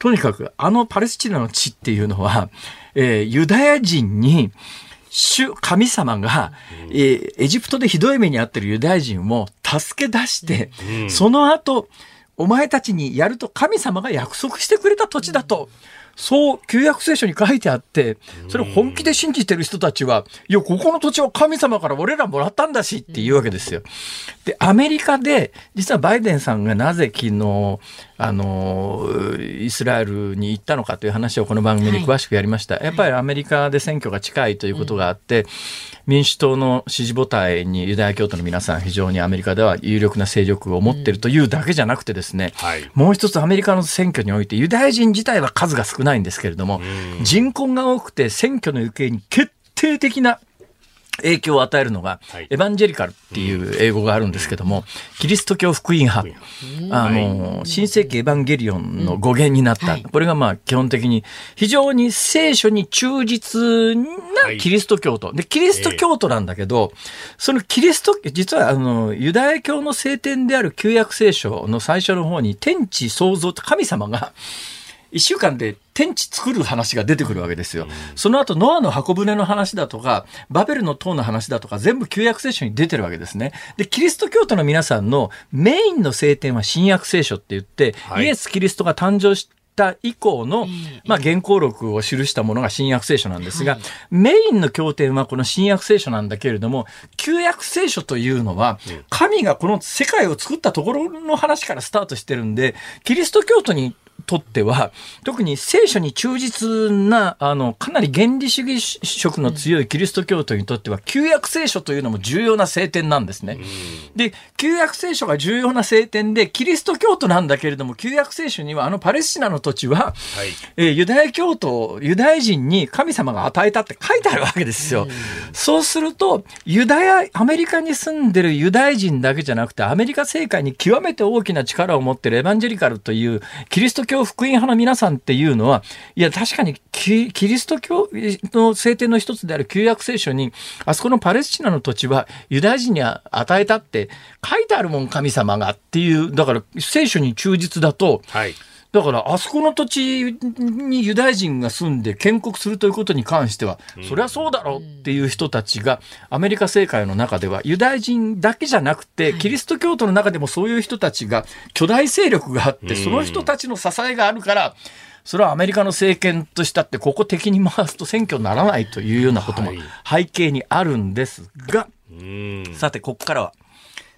とにかくあのパレスチナの地っていうのは、えーユダヤ人に主神様が、えーエジプトでひどい目に遭ってるユダヤ人を助け出して、その後お前たちにやると神様が約束してくれた土地だと。そう、旧約聖書に書いてあって、それを本気で信じてる人たちは、いや、ここの土地は神様から俺らもらったんだしっていうわけですよ。で、アメリカで、実はバイデンさんがなぜ昨日、あの、イスラエルに行ったのかという話をこの番組で詳しくやりました。やっぱりアメリカで選挙が近いということがあって、民主党の支持母体にユダヤ教徒の皆さん、非常にアメリカでは有力な勢力を持っているというだけじゃなくてですね、はい。もう一つアメリカの選挙においてユダヤ人自体は数が少ないんですけれども、人口が多くて選挙の行方に決定的な影響を与えるのが、はい。エヴァンジェリカルっていう英語があるんですけども、キリスト教福音派、あの、新世紀エヴァンゲリオンの語源になった、はい。これがまあ基本的に非常に聖書に忠実なキリスト教徒。で、キリスト教徒なんだけど、そのキリスト、実はあの、ユダヤ教の聖典である旧約聖書の最初の方に天地創造って神様が、一週間で天地作る話が出てくるわけですよ。その後、ノアの箱舟の話だとか、バベルの塔の話だとか、全部旧約聖書に出てるわけですね。で、キリスト教徒の皆さんのメインの聖典は新約聖書って言って、はい。イエス・キリストが誕生した以降の、まあ、原稿録を記したものが新約聖書なんですが、メインの経典はこの新約聖書なんだけれども、旧約聖書というのは、神がこの世界を作ったところの話からスタートしてるんで、キリスト教徒にとっては、特に聖書に忠実な、あの、かなり原理主義色の強いキリスト教徒にとっては、旧約聖書というのも重要な聖典なんですね。で、旧約聖書が重要な聖典で、キリスト教徒なんだけれども、旧約聖書にはあのパレスチナの土地は、えーユダヤ教徒、ユダヤ人に神様が与えたって書いてあるわけですよ。そうすると、ユダヤ、アメリカに住んでるユダヤ人だけじゃなくて、アメリカ政界に極めて大きな力を持ってるエヴァンジェリカルというキリスト教福音派の皆さんっていうのは、いや、確かにキキリスト教の聖典の一つである旧約聖書に、あそこのパレスチナの土地はユダヤ人に与えたって書いてあるもん、神様がっていう、だから聖書に忠実だと、はい。だから、あそこの土地にユダヤ人が住んで建国するということに関しては、そりゃそうだろうっていう人たちが、アメリカ政界の中では、ユダヤ人だけじゃなくて、キリスト教徒の中でもそういう人たちが、巨大勢力があって、その人たちの支えがあるから、それはアメリカの政権としたって、ここ敵に回すと選挙にならないというようなことも背景にあるんですが、さて、ここからは、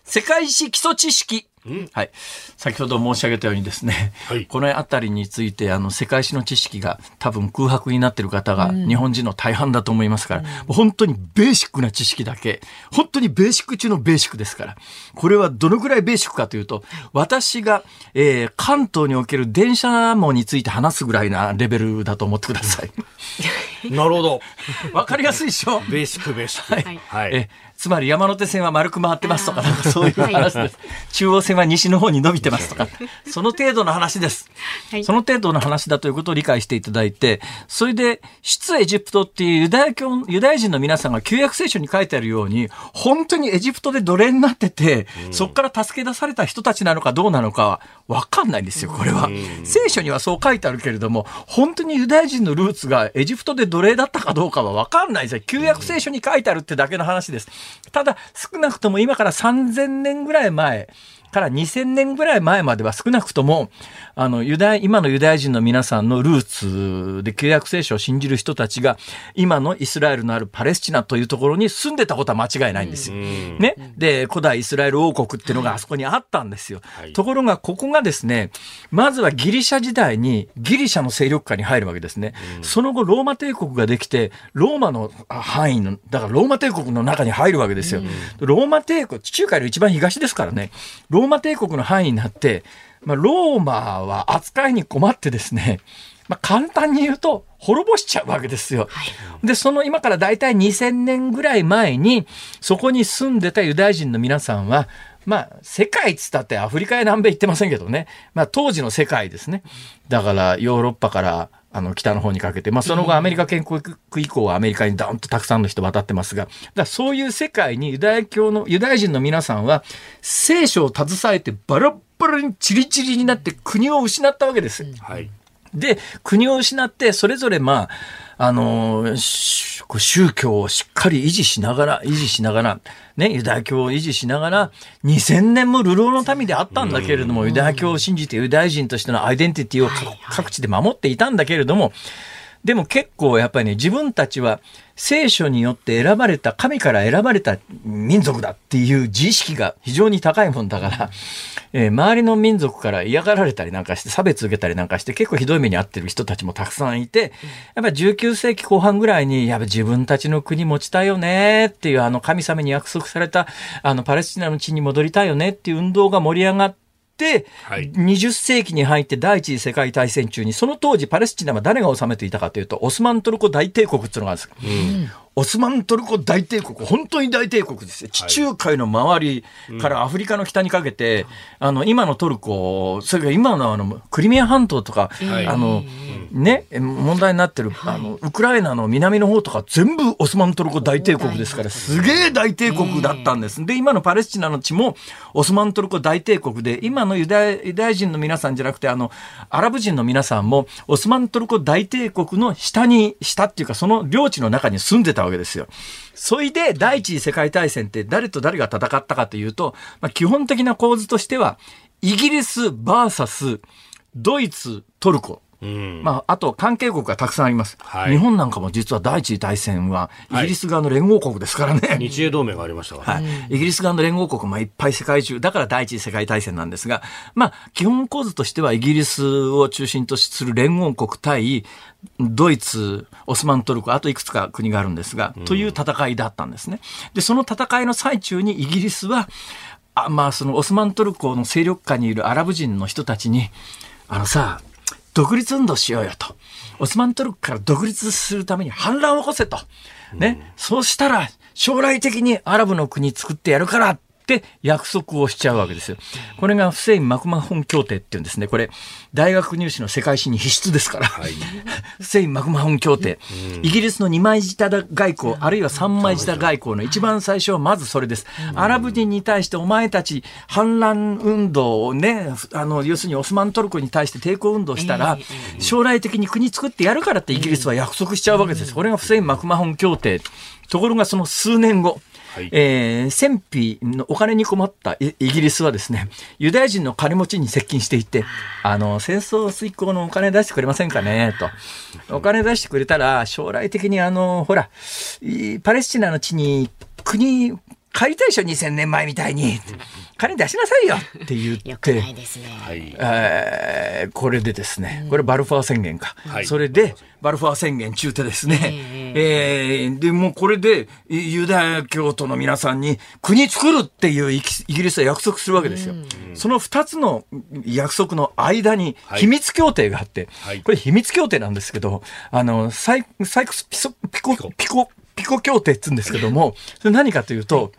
世界史基礎知識。はい。先ほど申し上げたようにですね、はいこの辺りについて、あの、世界史の知識が多分空白になっている方が日本人の大半だと思いますから、もう本当にベーシックな知識だけ、本当にベーシック中のベーシックですから、これはどのくらいベーシックかというと、私が、えー関東における電車網について話すぐらいなレベルだと思ってください。(laughs) なるほど。(laughs) わかりやすいでしょ？ベーシックベーシック。はいはい。えつまり山手線は丸く回ってますとか、なんかそういう話です。中央線は西の方に伸びてますとか、その程度の話です。はいその程度の話だということを理解していただいて、それで、出エジプトっていうユダヤ教、ユダヤ人の皆さんが旧約聖書に書いてあるように、本当にエジプトで奴隷になってて、そこから助け出された人たちなのかどうなのかはわかんないんですよ、これは。聖書にはそう書いてあるけれども、本当にユダヤ人のルーツがエジプトで奴隷だったかどうかはわかんないですよ。旧約聖書に書いてあるってだけの話です。ただ、少なくとも今から3000年ぐらい前、から2000年ぐらい前までは少なくとも、あの、ユダヤ、今のユダヤ人の皆さんのルーツで旧約聖書を信じる人たちが、今のイスラエルのあるパレスチナというところに住んでたことは間違いないんですよ。ね。で、古代イスラエル王国っていうのがあそこにあったんですよ。ところが、ここがですね、まずはギリシャ時代にギリシャの勢力下に入るわけですね。その後、ローマ帝国ができて、ローマのあ範囲の、だからローマ帝国の中に入るわけですよ。ローマ帝国、地中海の一番東ですからね、ローマ帝国の範囲になって、まあ、ローマは扱いに困ってですね、(laughs) まあ、簡単に言うと、滅ぼしちゃうわけですよ。で、その今から大体2000年ぐらい前に、そこに住んでたユダヤ人の皆さんは、まあ、世界っつったってアフリカや南米行ってませんけどね。まあ、当時の世界ですね。だから、ヨーロッパから、あの、北の方にかけて、まあ、その後アメリカ建国以降はアメリカにダーンとたくさんの人渡ってますが、だそういう世界にユダヤ教の、ユダヤ人の皆さんは、聖書を携えてバラにチリチリになって国を失ったわけです。はい。で、国を失って、それぞれまあ、あのしこう宗教をしっかり維持しながら、維持しながら、ね、ユダヤ教を維持しながら、2000年も流浪の民であったんだけれども、ユダヤ教を信じてユダヤ人としてのアイデンティティを各各地で守っていたんだけれども、でも結構やっぱりね、自分たちは聖書によって選ばれた、神から選ばれた民族だっていう自意識が非常に高いもんだから、えー周りの民族から嫌がられたりなんかして、差別受けたりなんかして、結構ひどい目に遭ってる人たちもたくさんいて、やっぱ19世紀後半ぐらいに、やっぱ自分たちの国持ちたいよねっていう、あの神様に約束された、あのパレスチナの地に戻りたいよねっていう運動が盛り上がって、はい20世紀に入って第一次世界大戦中に、その当時パレスチナは誰が治めていたかというと、オスマントルコ大帝国っていうのがあるんです。オスマントルコ大帝国、本当に大帝国ですよ。地中海の周りからアフリカの北にかけて、あの、今のトルコ、それから今のあの、クリミア半島とか、はい。あの、ね、問題になってる、あの、ウクライナの南の方とか全部オスマントルコ大帝国ですから、すげえ大帝国だったんです。で、今のパレスチナの地もオスマントルコ大帝国で、今のユダヤユダヤ人の皆さんじゃなくて、あの、アラブ人の皆さんも、オスマントルコ大帝国の下に、下っていうか、その領地の中に住んでたわけですよ。そいで、第一次世界大戦って誰と誰が戦ったかというと、まあ、基本的な構図としては、イギリス VS ドイツ、トルコ。うん。まあ、あと関係国がたくさんあります。はい日本なんかも実は第一次大戦はイギリス側の連合国ですからね。(laughs) 日英同盟がありましたから。はい。イギリス側の連合国もいっぱい世界中、だから第一次世界大戦なんですが、まあ、基本構図としてはイギリスを中心とする連合国対ドイツ、オスマントルコ、あといくつか国があるんですが、という戦いだったんですね。で、その戦いの最中にイギリスは、あまあ、そのオスマントルコの勢力下にいるアラブ人の人たちに、あのさ、独立運動しようよと。オスマントルコから独立するために反乱を起こせと。ね。そうしたら、将来的にアラブの国作ってやるからっって約束をしちゃうわけですよ。これがフセイン・マクマホン協定っていうんですね。これ、大学入試の世界史に必須ですから。(laughs) フセイン・マクマホン協定。イギリスの二枚舌外交、あるいは三枚舌外交の一番最初はまずそれです。アラブ人に対してお前たち反乱運動をね、あの、要するにオスマントルコに対して抵抗運動したら、将来的に国作ってやるからってイギリスは約束しちゃうわけです。これがフセイン・マクマホン協定。ところがその数年後、はいえー戦費のお金に困ったイイギリスはですね、ユダヤ人の金持ちに接近していって、あの、戦争遂行のお金出してくれませんかね、と。お金出してくれたら、将来的にあの、ほら、いパレスチナの地に国、帰りたいでしょ、2000年前みたいに。金出しなさいよって言って。よくないですね。これでですね、これバルファー宣言か。はいそれで、バルファー宣言中でですね、えーで、もうこれで、いユダヤ教徒の皆さんに国作るっていうイギイギリスは約束するわけですよ。その二つの約束の間にはい秘密協定があって、はいこれ秘密協定なんですけど、あの、サイサイクスピソピコ、ピコ、ピコ協定って言うんですけども、それ何かというと、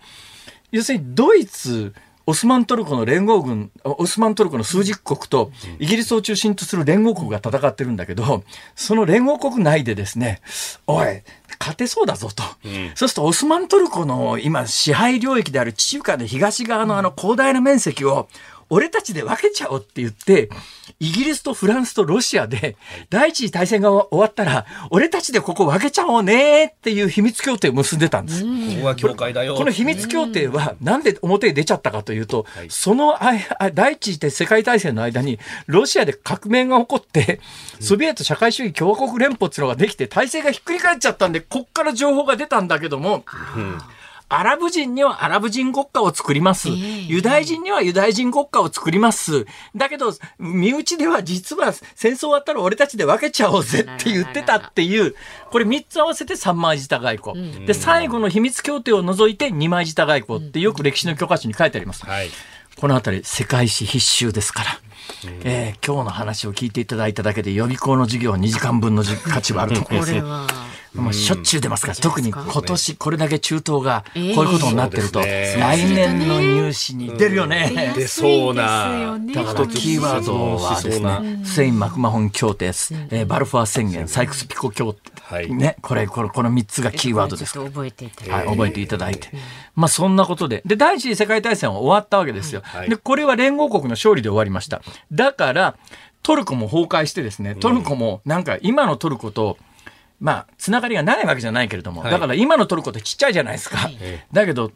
要するにドイツ、オスマントルコの連合軍、オスマントルコの数十国とイギリスを中心とする連合国が戦ってるんだけど、その連合国内でですね、おい、勝てそうだぞと。そうするとオスマントルコの今支配領域である地中海の東側のあの広大な面積を俺たちで分けちゃおうって言って、イギリスとフランスとロシアで、第一次大戦が終わったら、俺たちでここ分けちゃおうねっていう秘密協定を結んでたんです。ここは教会だよ。この秘密協定はなんで表に出ちゃったかというと、その第一次世界大戦の間にロシアで革命が起こって、ソビエト社会主義共和国連邦っていうのができて体制がひっくり返っちゃったんで、こっから情報が出たんだけども、アラブ人にはアラブ人国家を作ります。ユダヤ人にはユダヤ人国家を作ります。だけど、身内では実は戦争終わったら俺たちで分けちゃおうぜって言ってたっていう、これ3つ合わせて三枚舌外交。で、最後の秘密協定を除いて二枚舌外交ってよく歴史の教科書に書いてあります。はい。このあたり世界史必修ですから。えー今日の話を聞いていただいただけで予備校の授業2時間分のじ価値はあると思います。もうしょっちゅう出ますから、うん特に今年これだけ中東がこういうことになってると、そうですね。来年の入試に出るよね。出そうな。だからキーワードはですね、フセイン・マクマホン協定です、えーバルファー宣言、サイクス・ピコ協定、はい。ね、これ、これ、この3つがキーワードです。ちょっと覚えていただいはい、覚えていただいて。まあそんなことで。で、第一次世界大戦は終わったわけですよ。はい。で、これは連合国の勝利で終わりました。だから、トルコも崩壊してですね、トルコもなんか今のトルコと、まあ、つながりがないわけじゃないけれども、はい。だから今のトルコってちっちゃいじゃないですか。だけど、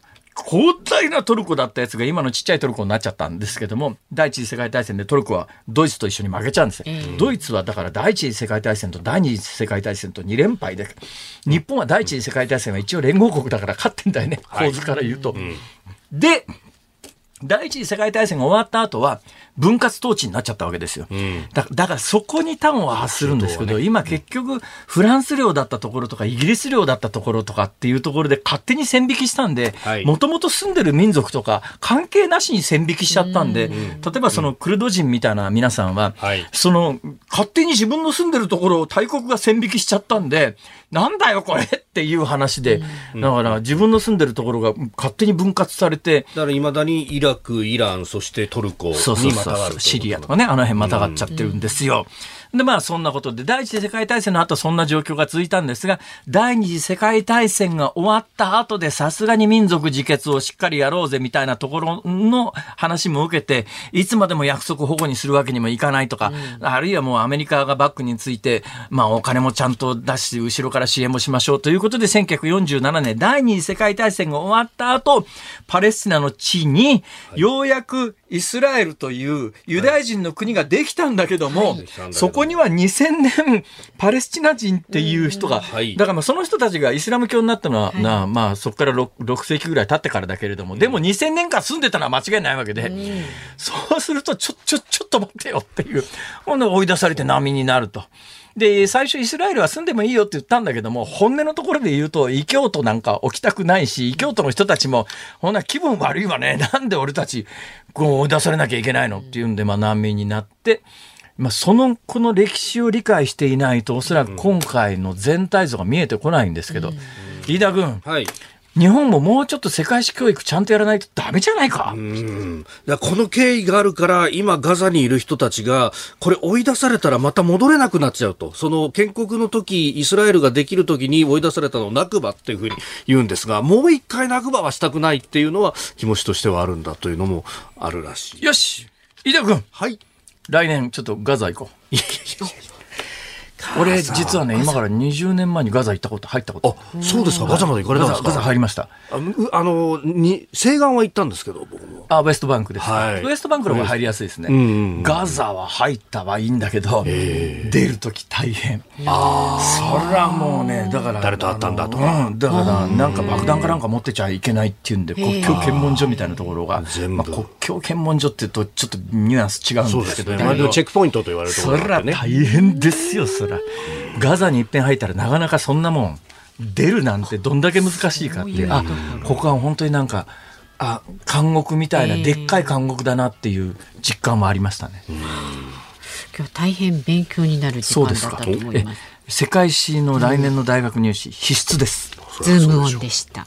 広大なトルコだったやつが今のちっちゃいトルコになっちゃったんですけども、第一次世界大戦でトルコはドイツと一緒に負けちゃうんですよ。ドイツはだから第一次世界大戦と第二次世界大戦と2連敗で、日本は第一次世界大戦は一応連合国だから勝ってんだよね、構図から言うと。で、第一次世界大戦が終わった後は分割統治になっちゃったわけですよ。だだからそこに端を発するんですけど、今結局フランス領だったところとかイギリス領だったところとかっていうところで勝手に線引きしたんではい、もともと住んでる民族とか関係なしに線引きしちゃったんで、例えばそのクルド人みたいな皆さんは、はい。その勝手に自分の住んでるところを大国が線引きしちゃったんで、なんだよこれっていう話で、だから自分の住んでるところが勝手に分割されて、だからいまだにイラク、イラン、そしてトルコにまたがるとシリアとかね、あの辺またがっちゃってるんですよ。で、まあそんなことで、第一次世界大戦の後そんな状況が続いたんですが、第二次世界大戦が終わった後でさすがに民族自決をしっかりやろうぜみたいなところの話も受けて、いつまでも約束保護にするわけにもいかないとか、あるいはもうアメリカがバックについて、まあお金もちゃんと出して後ろから支援もしましょうということで、1947年第二次世界大戦が終わった後、パレスチナの地に、ようやくイスラエルというユダヤ人の国ができたんだけども、できたんだけどそこには2000年パレスチナ人っていう人が、はい。だからまあその人たちがイスラム教になったのは、なまあそこから 6, 6世紀ぐらい経ってからだけれども、でも2000年間住んでたのは間違いないわけで、そうするとちょ、ちょ、ちょっと待ってよっていう、ほんで追い出されて難民になると。で、最初イスラエルは住んでもいいよって言ったんだけども、本音のところで言うと、異教徒なんか起きたくないし、異教徒の人たちも、ほんな気分悪いわね。なんで俺たち、こう追い出されなきゃいけないのっていうんで、まあ難民になって、まあその、この歴史を理解していないと、おそらく今回の全体像が見えてこないんですけど、飯田君、はい。日本ももうちょっと世界史教育ちゃんとやらないとダメじゃないか？うんだこの経緯があるから、今、ガザにいる人たちが、これ、追い出されたらまた戻れなくなっちゃうと、その建国の時イスラエルができる時に追い出されたのをナクバっていうふうに言うんですが、もう一回ナクバはしたくないっていうのは、気持ちとしてはあるんだというのもあるらしい。よし飯田君はい。来年ちょっとガザ行こう。俺実はね今から20年前にガザ行ったこと入ったこと。あ、そうですか、ガザまで行かれたんですか？ガザ入りました。あの、に、西岸は行ったんですけど、僕も。あウエストバンクですウエストバンクの方が入りやすいですね、ガザは入ったはいいんだけど、出る時大変。そりゃもうねだから誰と会ったんだとあのうん。だからなんか爆弾かなんか持ってちゃいけないっていうんで国境検問所みたいなところが、国境検問所っていうとちょっとニュアンス違うんですすけどね、チェックポイントと言われるとこそりゃ。大変ですよそりゃガザに一遍入ったらなかなかそんなもん出るなんてどんだけ難しいかって。あここは本当になんかあ監獄みたいなでっかい監獄だなっていう実感もありましたね、今日大変勉強になる時そうですか間だったと思いえます。世界史の来年の大学入試必須です。ズームオンでした。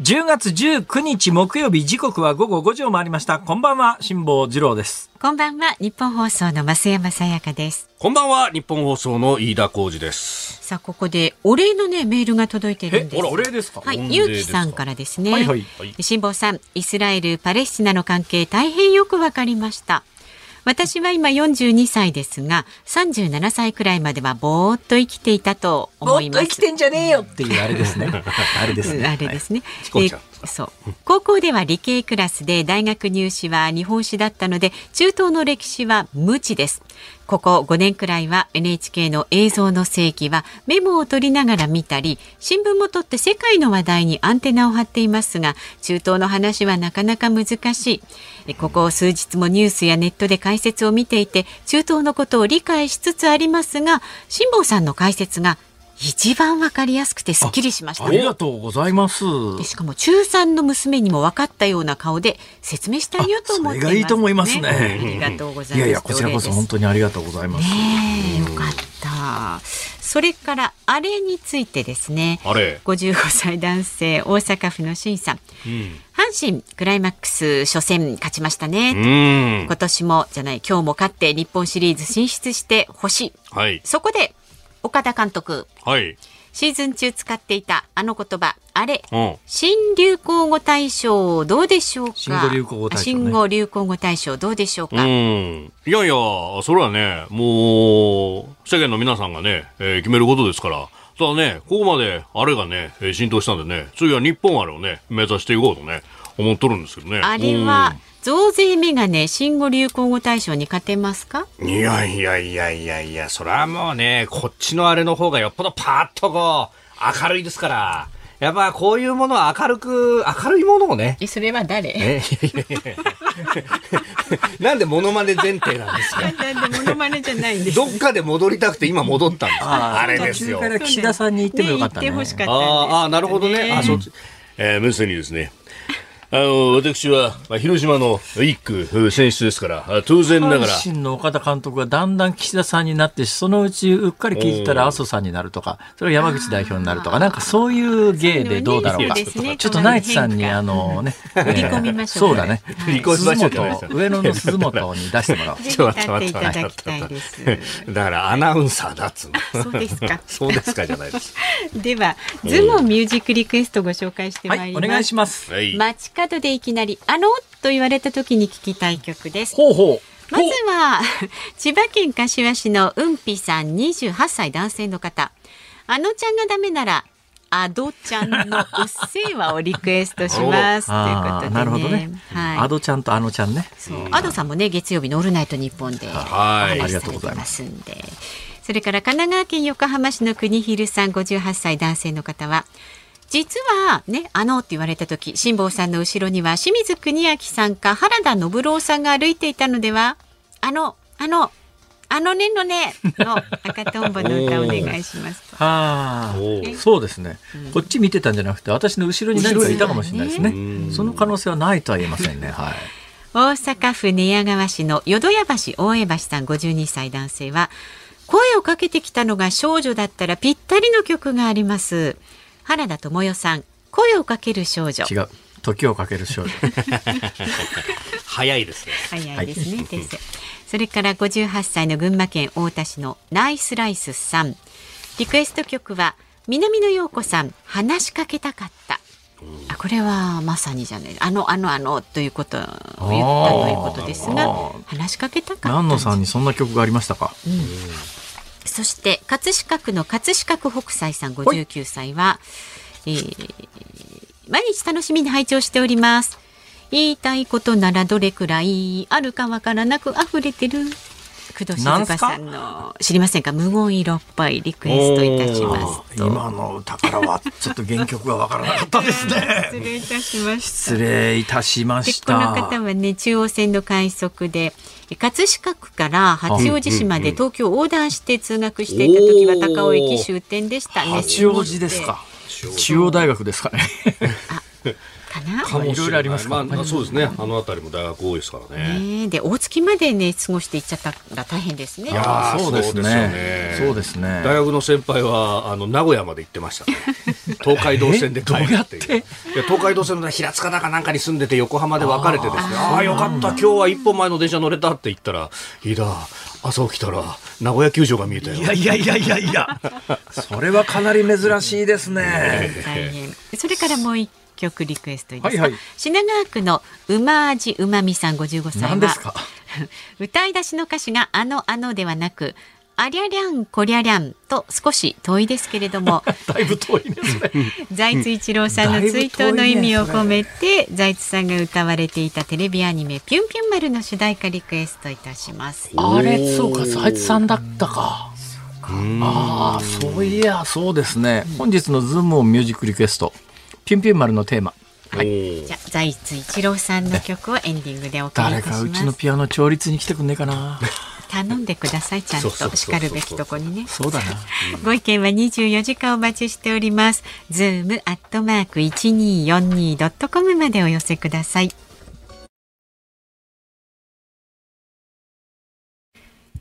10月19日木曜日時刻は午後5時を回りました。こんばんは辛坊治郎です。こんばんは日本放送の増山さやかです。こんばんは日本放送の飯田浩二です。さあここでお礼のねメールが届いているんです。えお礼ですか？はい、ゆうきさんからですね。はいはい。辛坊さん、イスラエル、パレスチナの関係大変よくわかりました。私は今42歳ですが、37歳くらいまではぼーっと生きていたとぼ思います。ーっと生きてんじゃねえよ。っていうあれですね。(laughs) あれですね。えそう。高校では理系クラスで大学入試は日本史だったので中東の歴史は無知です。ここ5年くらいは NHK の映像の世紀はメモを取りながら見たり新聞も取って世界の話題にアンテナを張っていますが中東の話はなかなか難しいえここ数日もニュースやネットで解説を見ていて中東のことを理解しつつありますが辛坊さんの解説が一番わかりやすくてすっきりしましたありがとうございますでしかも中3の娘にも分かったような顔で説明したいよと思っています、あそれがいいと思いますねありがとうございます。いやいやこちらこそ本当にありがとうございますねえよかった。それからあれについてですね。あれ55歳男性大阪府の新さん。うん阪神クライマックス初戦勝ちましたね。うん今年もじゃない今日も勝って日本シリーズ進出してほしい。はいそこで岡田監督。はい。シーズン中使っていたあの言葉。あれうん。新流行語大賞どうでしょうか？新語・流行語大賞ね。新語・流行語大賞どうでしょうか、うん。いやいや、それはね、もう、世間の皆さんがね、えー決めることですから、ただね、ここまであれがね、えー浸透したんでね、次は日本あれをね、目指していこうとね、思っとるんですけどね。あれは増税メガネ新語・流行語大賞に勝てますか？うん。いやいやいやいやいや、それはもうね、こっちのあれの方がよっぽどパーッとこう、明るいですから。やっぱこういうものは明るく、明るいものをね、えそれは誰？えいやいやいやなんでモノマネ前提なんですか？(laughs) なんでモノマネじゃないんです？どっかで戻りたくて今戻ったんですあれですよから岸田さんに言ってもよかったねね言ってほしかったんですあーあー、なるほどね。ねあ、そっち。えー、ムースにですね。あの、私は、まあ、広島の一区選出ですから、あ当然ながら、阪神の岡田監督がだんだん岸田さんになって、そのうちうっかり聞いたら麻生さんになるとか、それが山口代表になるとか、なんかそういう芸でどうだろうか。ねちょっとナイツさんに、あのね、振り込みましょうそうだね。はい離婚しましょう上野の鈴本に出してもらおう。ぜひ立っていただきたいです。だからアナウンサーだっつうの。そうですか。そうですかじゃないです。(laughs) では、ズモンミュージックリクエストご紹介してまはいい、ります。お願いします。はい。街角でいきなり、あのと言われた時に聞きたい曲です。ほうほう。まずは、(laughs) 千葉県柏市のうんぴさん28歳男性の方。あのちゃんがダメなら、アドちゃんのうっせぇわをリクエストします。(laughs) ということでね。あーなるほどね。はい。アドちゃんとあのちゃんね。そうアドさんもね月曜日のオールナイトニッポンでおはい話しされてますんで。それから神奈川県横浜市の国広さん58歳男性の方は実はねあのって言われた時辛坊さんの後ろには清水国明さんか原田信郎さんが歩いていたのではあのあのあのねのねの赤とんぼの歌をお願いします。はあそうですね、こっち見てたんじゃなくて、私の後ろに何かいたかもしれないですね。ねその可能性はないとは言えませんね。はい。大阪府寝屋川市の淀屋橋大江橋さん52歳男性は声をかけてきたのが少女だったらぴったりの曲があります原田智代さん声をかける少女。違う。時をかける少女。(laughs) 早いですね。早いですね、先生それから58歳の群馬県太田市のナイスライスさん。リクエスト曲は南野陽子さん話しかけたかった。あこれはまさにじゃない。あのあのあのということを言ったということですが話しかけたかった。南野さんにそんな曲がありましたか？そして葛飾区の葛飾区北斎さん59歳は、えー毎日楽しみに拝聴しております。言いたいことならどれくらいあるかわからなく溢れてる。工藤静香さんの知りませんか？無言色っぽいリクエストいたしますと。今の歌からはちょっと原曲がわからなかったですね。(laughs) 失礼いたしました。失礼いたしました。の方はね中央線の快速で葛飾区から八王子市まで東京を横断して通学していた時は高尾駅終点でしたね。八王子ですか？中央大学ですかね。かな？かもいろいろありまあ、そうですね。あの辺りも大学多いですからね。ねえで大月までね過ごしていっちゃったら大変ですね。いやーそうですそうですよねね。そうですね。大学の先輩はあの名古屋まで行ってましたね。(laughs) 東海道線で帰るっていう。えどうやって？いや東海道線の平塚だかなんかに住んでて横浜で別れてですね。ああーよかった今日は一本前の電車乗れたって言ったら、いいだ朝起きたら名古屋球場が見えたよ。いやいやいやいやいや。(laughs) それはかなり珍しいですね。それからもう一曲リクエストいいですか。はいはい品川区のうま味うまみさん55歳は何ですか？(laughs) 歌い出しの歌詞があのあのではなく。ありゃりゃんこりゃりゃんと少し遠いですけれども (laughs) だいぶ遠いですね。財津一郎さんの追悼の意味を込めて財津さんが歌われていたテレビアニメ「ぴゅんぴゅん丸」の主題歌リクエストいたします。あれ、そうか、財津さんだったか。ああ、そういや、そうですね。本日のズームオンミュージックリクエスト。ピュンピュン丸のテーマ。じゃあ財津一郎さんの曲をエンディングでお送りい誰たします誰かうちの。ピアノ調律に来てくんねえかな。頼んでくださいちゃんとそうそうそうそう叱るべきとこにね。そうだな。ご意見は24時間お待ちしております。ズームアットマーク一二四二ドットコムまでお寄せください。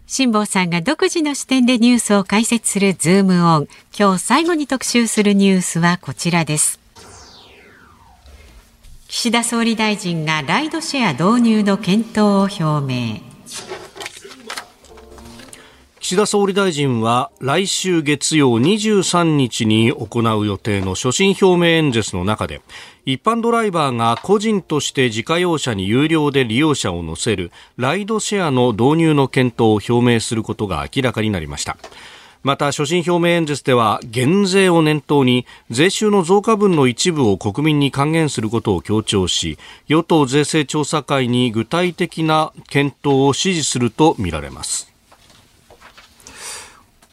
辛坊さんが独自の視点でニュースを解説するズームオン。今日最後に特集するニュースはこちらです。岸田総理大臣がライドシェア導入の検討を表明。岸田総理大臣は来週月曜23日に行う予定の所信表明演説の中で一般ドライバーが個人として自家用車に有料で利用者を乗せるライドシェアの導入の検討を表明することが明らかになりましたまた所信表明演説では減税を念頭に税収の増加分の一部を国民に還元することを強調し与党税制調査会に具体的な検討を指示するとみられます。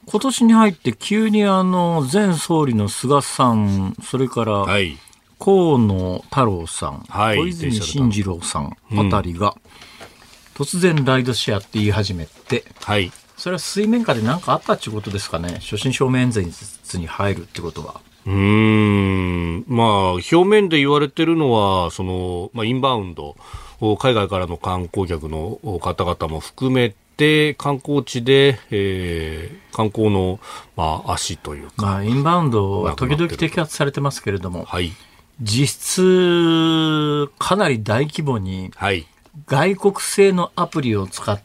今年に入って急にあの前総理の菅さん、それからはい。河野太郎さん、はい。小泉進次郎さんあたりが、突然ライドシェアって言い始めて、はいそれは水面下で何かあったっていうことですかね？所信表明演説に入るってことは。うーんまあ、表面で言われてるのは、その、まあ、インバウンド、海外からの観光客の方々も含めて、観光地で、えー、観光の、まあ、足というか。まあ、インバウンドは時々摘発されてますけれども、はい。実質、かなり大規模に、はい。外国製のアプリを使って、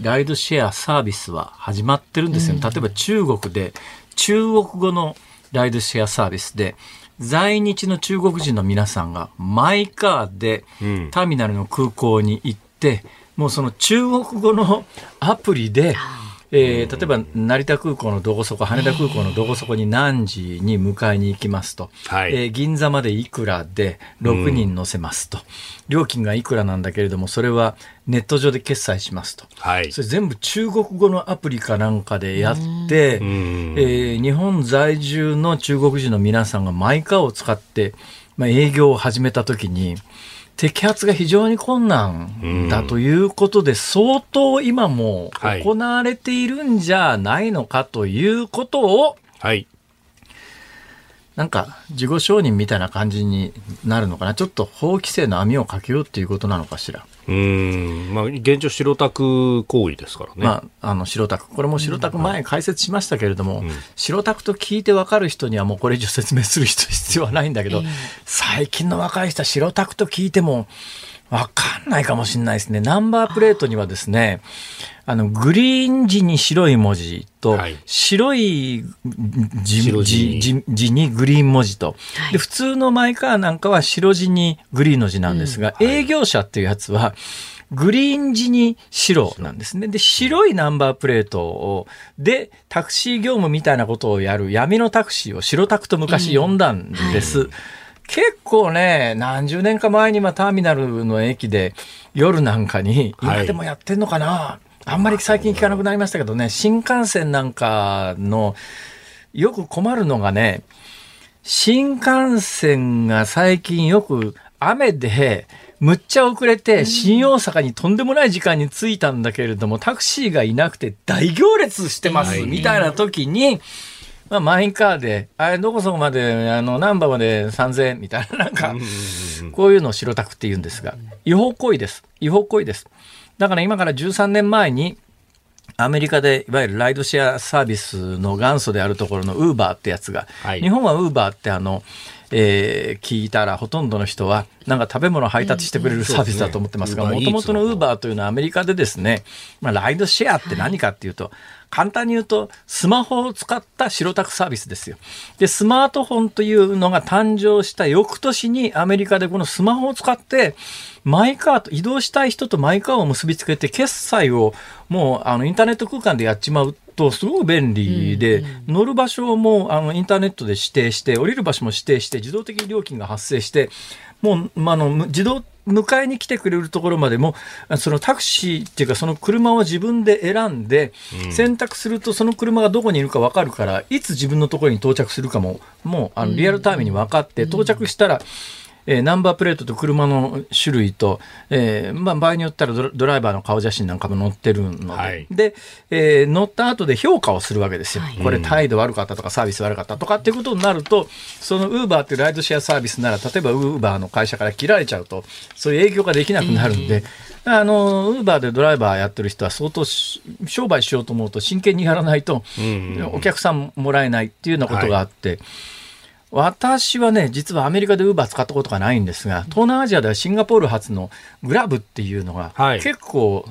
ライドシェアサービスは始まってるんですよ、例えば中国で、中国語のライドシェアサービスで、在日の中国人の皆さんがマイカーでん。ターミナルの空港に行って、もうその中国語のアプリで、えー例えば成田空港のどこそこ、羽田空港のどこそこに何時に迎えに行きますと、はい。えー銀座までいくらで6人乗せますと、料金がいくらなんだけれども、それはネット上で決済しますと。はい。それ全部中国語のアプリかなんかでやって、えん。ー日本在住の中国人の皆さんがマイカーを使って、まあ、営業を始めたときに、摘発が非常に困難だということで、相当今も行われているんじゃないのかということを、はい。なんか自己承認みたいな感じになるのかな？ちょっと法規制の網をかけようっていうことなのかしら？うーん。まあ、現状、白タク行為ですからね。まあ、あの白タク、これも白タク前解説しましたけれども、白タクと聞いて分かる人にはもうこれ以上説明する人必要はないんだけど、最近の若い人は白タクと聞いても分かんないかもしれないですね。ナンバープレートにはですね、あの、グリーン字に白い文字と、はい。白い字に。字字字にグリーン文字と、で、普通のマイカーなんかは白地にグリーンの字なんですが、営業車っていうやつは、グリーン地に白なんですね。で、白いナンバープレートを、で、タクシー業務みたいなことをやる闇のタクシーを白タクと昔呼んだんです。結構ね、何十年か前にまあターミナルの駅で夜なんかに、はい。今でもやってんのかな、あんまり最近聞かなくなりましたけどね、新幹線なんかの、よく困るのがね、新幹線が最近よく雨で、むっちゃ遅れて、新大阪にとんでもない時間に着いたんだけれども、タクシーがいなくて大行列してます、はい。みたいな時に、まあ、マインカーで、あれ、どこそこまで、あの、ナンバーまで3000円みたいな、なんか、こういうのを白タクって言うんですが、違法行為です。違法行為です。だから今から13年前に、アメリカでいわゆるライドシェアサービスの元祖であるところのウーバーってやつが、はい日本はウーバーってあの、えー聞いたらほとんどの人はなんか食べ物を配達してくれるサービスだと思ってますが、もともとのウーバーというのはアメリカでですね、まあ、ライドシェアって何かっていうと、簡単に言うとスマホを使った白タクサービスですよ。で、スマートフォンというのが誕生した翌年にアメリカでこのスマホを使ってマイカーと移動したい人とマイカーを結びつけて決済をもうあのインターネット空間でやっちまうとすごく便利で、乗る場所もあのインターネットで指定して降りる場所も指定して自動的に料金が発生してもう、まあ、あのむ自動迎えに来てくれるところまでもあそのタクシーっていうかその車を自分で選んで、選択するとその車がどこにいるか分かるからいつ自分のところに到着するかももうあのリアルタイムに分かって、到着したら、えーナンバープレートと車の種類と、えーまあ、場合によったらドライバーの顔写真なんかも載ってるので、はい。で、えー乗った後で評価をするわけですよ。はい。これ態度悪かったとかサービス悪かったとかっていうことになると、そのウーバーっていうライドシェアサービスなら、例えばウーバーの会社から切られちゃうと、そういう営業ができなくなるんで、あの、ウーバーでドライバーやってる人は相当し商売しようと思うと真剣にやらないと、お客さんもらえないっていうようなことがあって、私はね、実はアメリカでウーバー使ったことがないんですが、東南アジアではシンガポール発のグラブっていうのが、はい結構、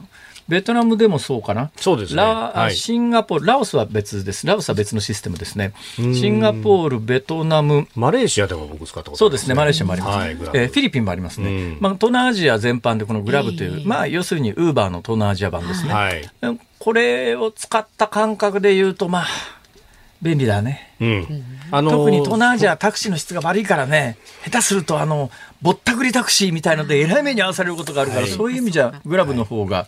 ベトナムでもそうかな？そうですねラはいシンガポール、ラオスは別です。ラオスは別のシステムですね。シンガポール、ベトナム、マレーシアでも僕使ったことそうですね、マレーシアもあります、はいえーフィリピンもありますね。うんまあ、東南アジア全般でこのグラブという、まあ、要するにウーバーの東南アジア版ですね。はい。これを使った感覚で言うと、まあ、便利だね。うん。あのー特に東南アジアはタクシーの質が悪いからね、下手するとあの、ぼったくりタクシーみたいので、えらい目に遭わされることがあるから、はい。そういう意味じゃ、グラブの方が、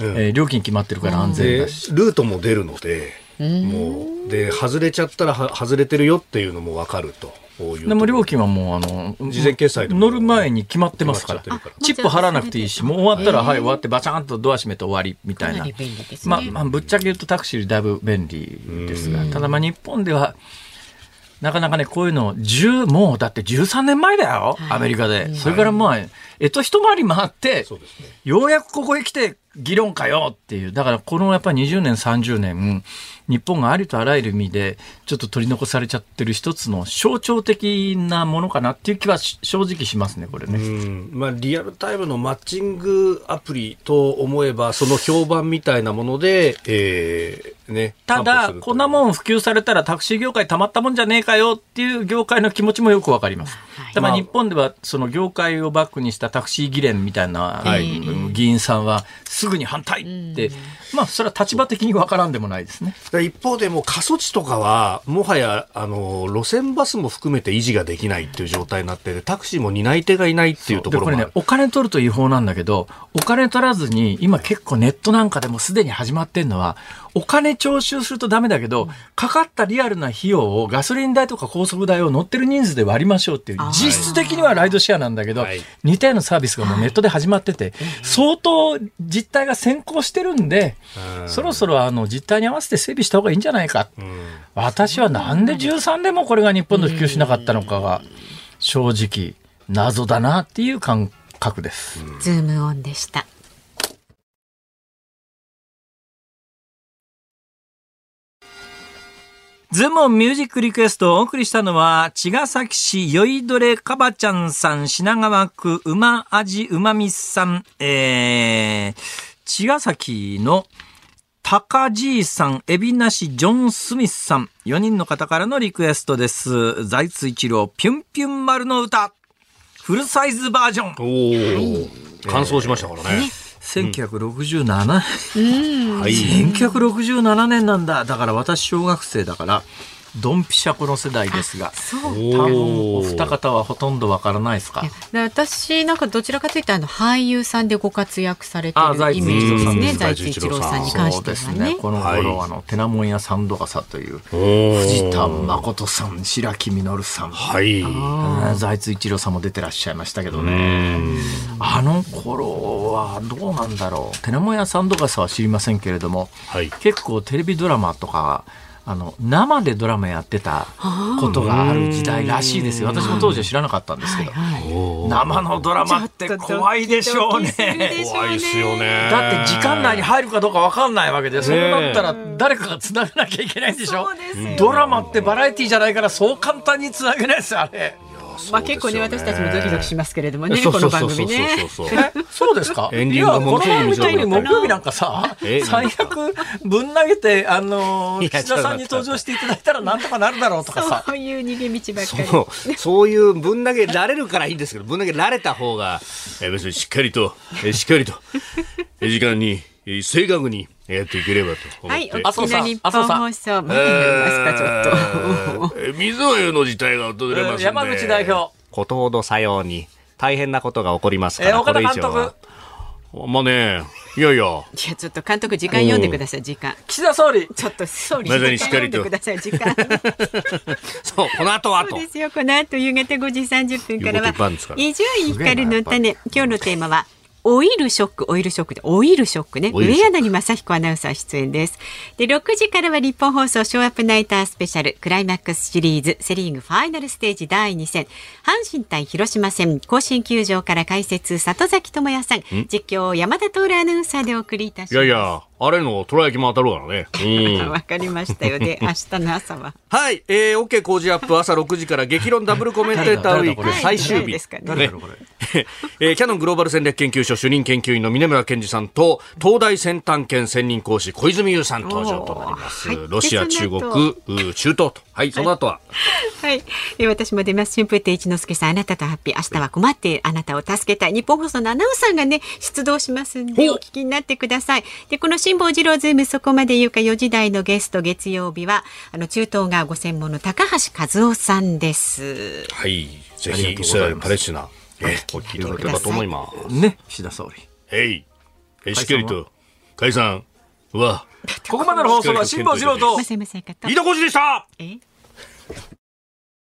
えー料金決まってるから安全でだし。ルートも出るので、もうで外れちゃったらは外れてるよっていうのも分かると。いうでも料金はもうあの、事前決済乗る前に決まってますから。チップ払わなくていいし、もう終わったら、はい、終わってバチャンとドア閉めて終わりみたいな。ね。まあ、まあ、ぶっちゃけ言うとタクシーよりだいぶ便利ですが、ただまあ日本では、なかなかね、こういうの、10、もうだって13年前だよ、アメリカで。それからまあ、えっと一回り回って、ようやくここへ来て議論かよっていう。だからこのやっぱり20年、30年、日本がありとあらゆる意味で、ちょっと取り残されちゃってる一つの象徴的なものかなっていう気はし正直しますね、これね。うんまあ、リアルタイムのマッチングアプリと思えば、その評判みたいなもので、えーね、ただ、こんなもん、ん普及されたらタクシー業界たまったもんじゃねえかよっていう業界の気持ちもよくわかります。だから日本ではその業界をバックにしたタクシー議連みたいな、議員さんはすぐに反対って、まあそれは立場的にわからんでもないですね。一方でもう過疎地とかは、もはやあの路線バスも含めて維持ができないっていう状態になってて、タクシーも担い手がいないっていうとこでこれろもある、ねお金取ると違法なんだけど、お金取らずに、今結構ネットなんかでもすでに始まってんのは、お金徴収するとダメだけど、かかったリアルな費用をガソリン代とか高速代を乗ってる人数で割りましょうっていう、実質的にはライドシェアなん。だけど、はい似たようなサービスがもうネットで始まってて、相当実態が先行してるんで、そろそろあの実態に合わせて整備した方がいいんじゃないか。私はなんで13でもこれが日本で普及しなかったのかが、正直謎だなっていう感覚です。ズームオンでした。ズームオンミュージックリクエストをお送りしたのは、茅ヶ崎市酔いどれかばちゃんさん、品川区馬味うまみさん、えー、茅ヶ崎の高じいさん、海老名市ジョン・スミスさん、4人の方からのリクエストです。財津一郎、ピュンピュン丸の歌、フルサイズバージョン。おお、完走しましたからね。1967年、はい。1967年なんだ。だから私小学生だから、ドンピシャこの世代ですが。多分お二方はほとんどわからないですか？で私なんかどちらかというとあの俳優さんでご活躍されてるイメージですね財津一郎さんに関してはねね。この頃、はいあの、テナモンやサンドガサという、藤田誠さん、白木実さん、はい。うん財津一郎さんも出てらっしゃいましたけどね。あの頃はどうなんだろう。テナモンやサンドガサは知りませんけれども、はい。結構テレビドラマとか、あの、生でドラマやってたことがある時代らしいですよ。私も当時は知らなかったんですけど。生のドラマって怖いでしょうね。怖いですよね。だって時間内に入るかどうかわかんないわけで、そうなったら誰かが繋げなきゃいけないんでしょドラマってバラエティじゃないからそう簡単に繋げないですよ、あれ。まあ結構ね私たちもドキドキしますけれどもねこの番組ね。そうですかエンディングがも木曜日なんかさえ、最悪ぶん投げて、あの岸田さんに登場していただいたらなんとかなるだろうとかさ。そういう逃げ道ばっかり。そうそういうぶん投げられるからいいんですけど、ぶん投げられた方が、え？別にしっかりと、え？しっかりと、え？時間に、え？正確にやっていければと思って。はい、お聞きの日本放送、ちょっと。えー水の湯の事態が訪れますんで山口代表。ことほどさように大変なことが起こりますから、えー岡田監これ以上は督。まあね、いやいや、いや、ちょっと監督時間読んでください、時間。岸田総理。ちょっと、総理、時間読んにしっかりとでください、時間。(laughs) そう、この後はとそうで。すよ。この後夕方5時30分からは伊集院光の種。今日のテーマはオイルショック、オイルショックで、オイルショックね。ク上柳正彦アナウンサー出演です。で、6時からは日本放送ショーアップナイタースペシャルクライマックスシリーズセリーグファイナルステージ第2戦。阪神対広島戦、甲子園球場から解説、里崎智也さん、実況山田徹アナウンサーでお送りいたします。いやいや、あれのトラ焼きも当たるからね。うん。(laughs) わかりましたよ。で、(laughs) 明日の朝は。はい、えー、OK 工事アップ朝6時から激論ダブルコメンテーターウィーク最終日。誰ですかね誰だろうこれ。(laughs) えーキャノングローバル戦略研究所主任研究員の峰村健二さんと東大先端研専任講師小泉優さん登場となります、はいロシア中国中東とはいその後は、はい、えー私も出ます。春風亭一之輔さんあなたとハッピー。明日は困っている。あなたを助けたい。日本放送のアナウンサーがね出動しますんでお聞きになってください。でこの辛坊治郎ズームそこまで言うか4時台のゲスト月曜日はあの中東がご専門の高橋和夫さんです。はい。ぜひイスラエルパレスチナえーお聞きい。ただければと思います。ね、岸田総理。へい。えーしっかりと解散うわここまでの放送は辛坊治郎と井戸浩司でした。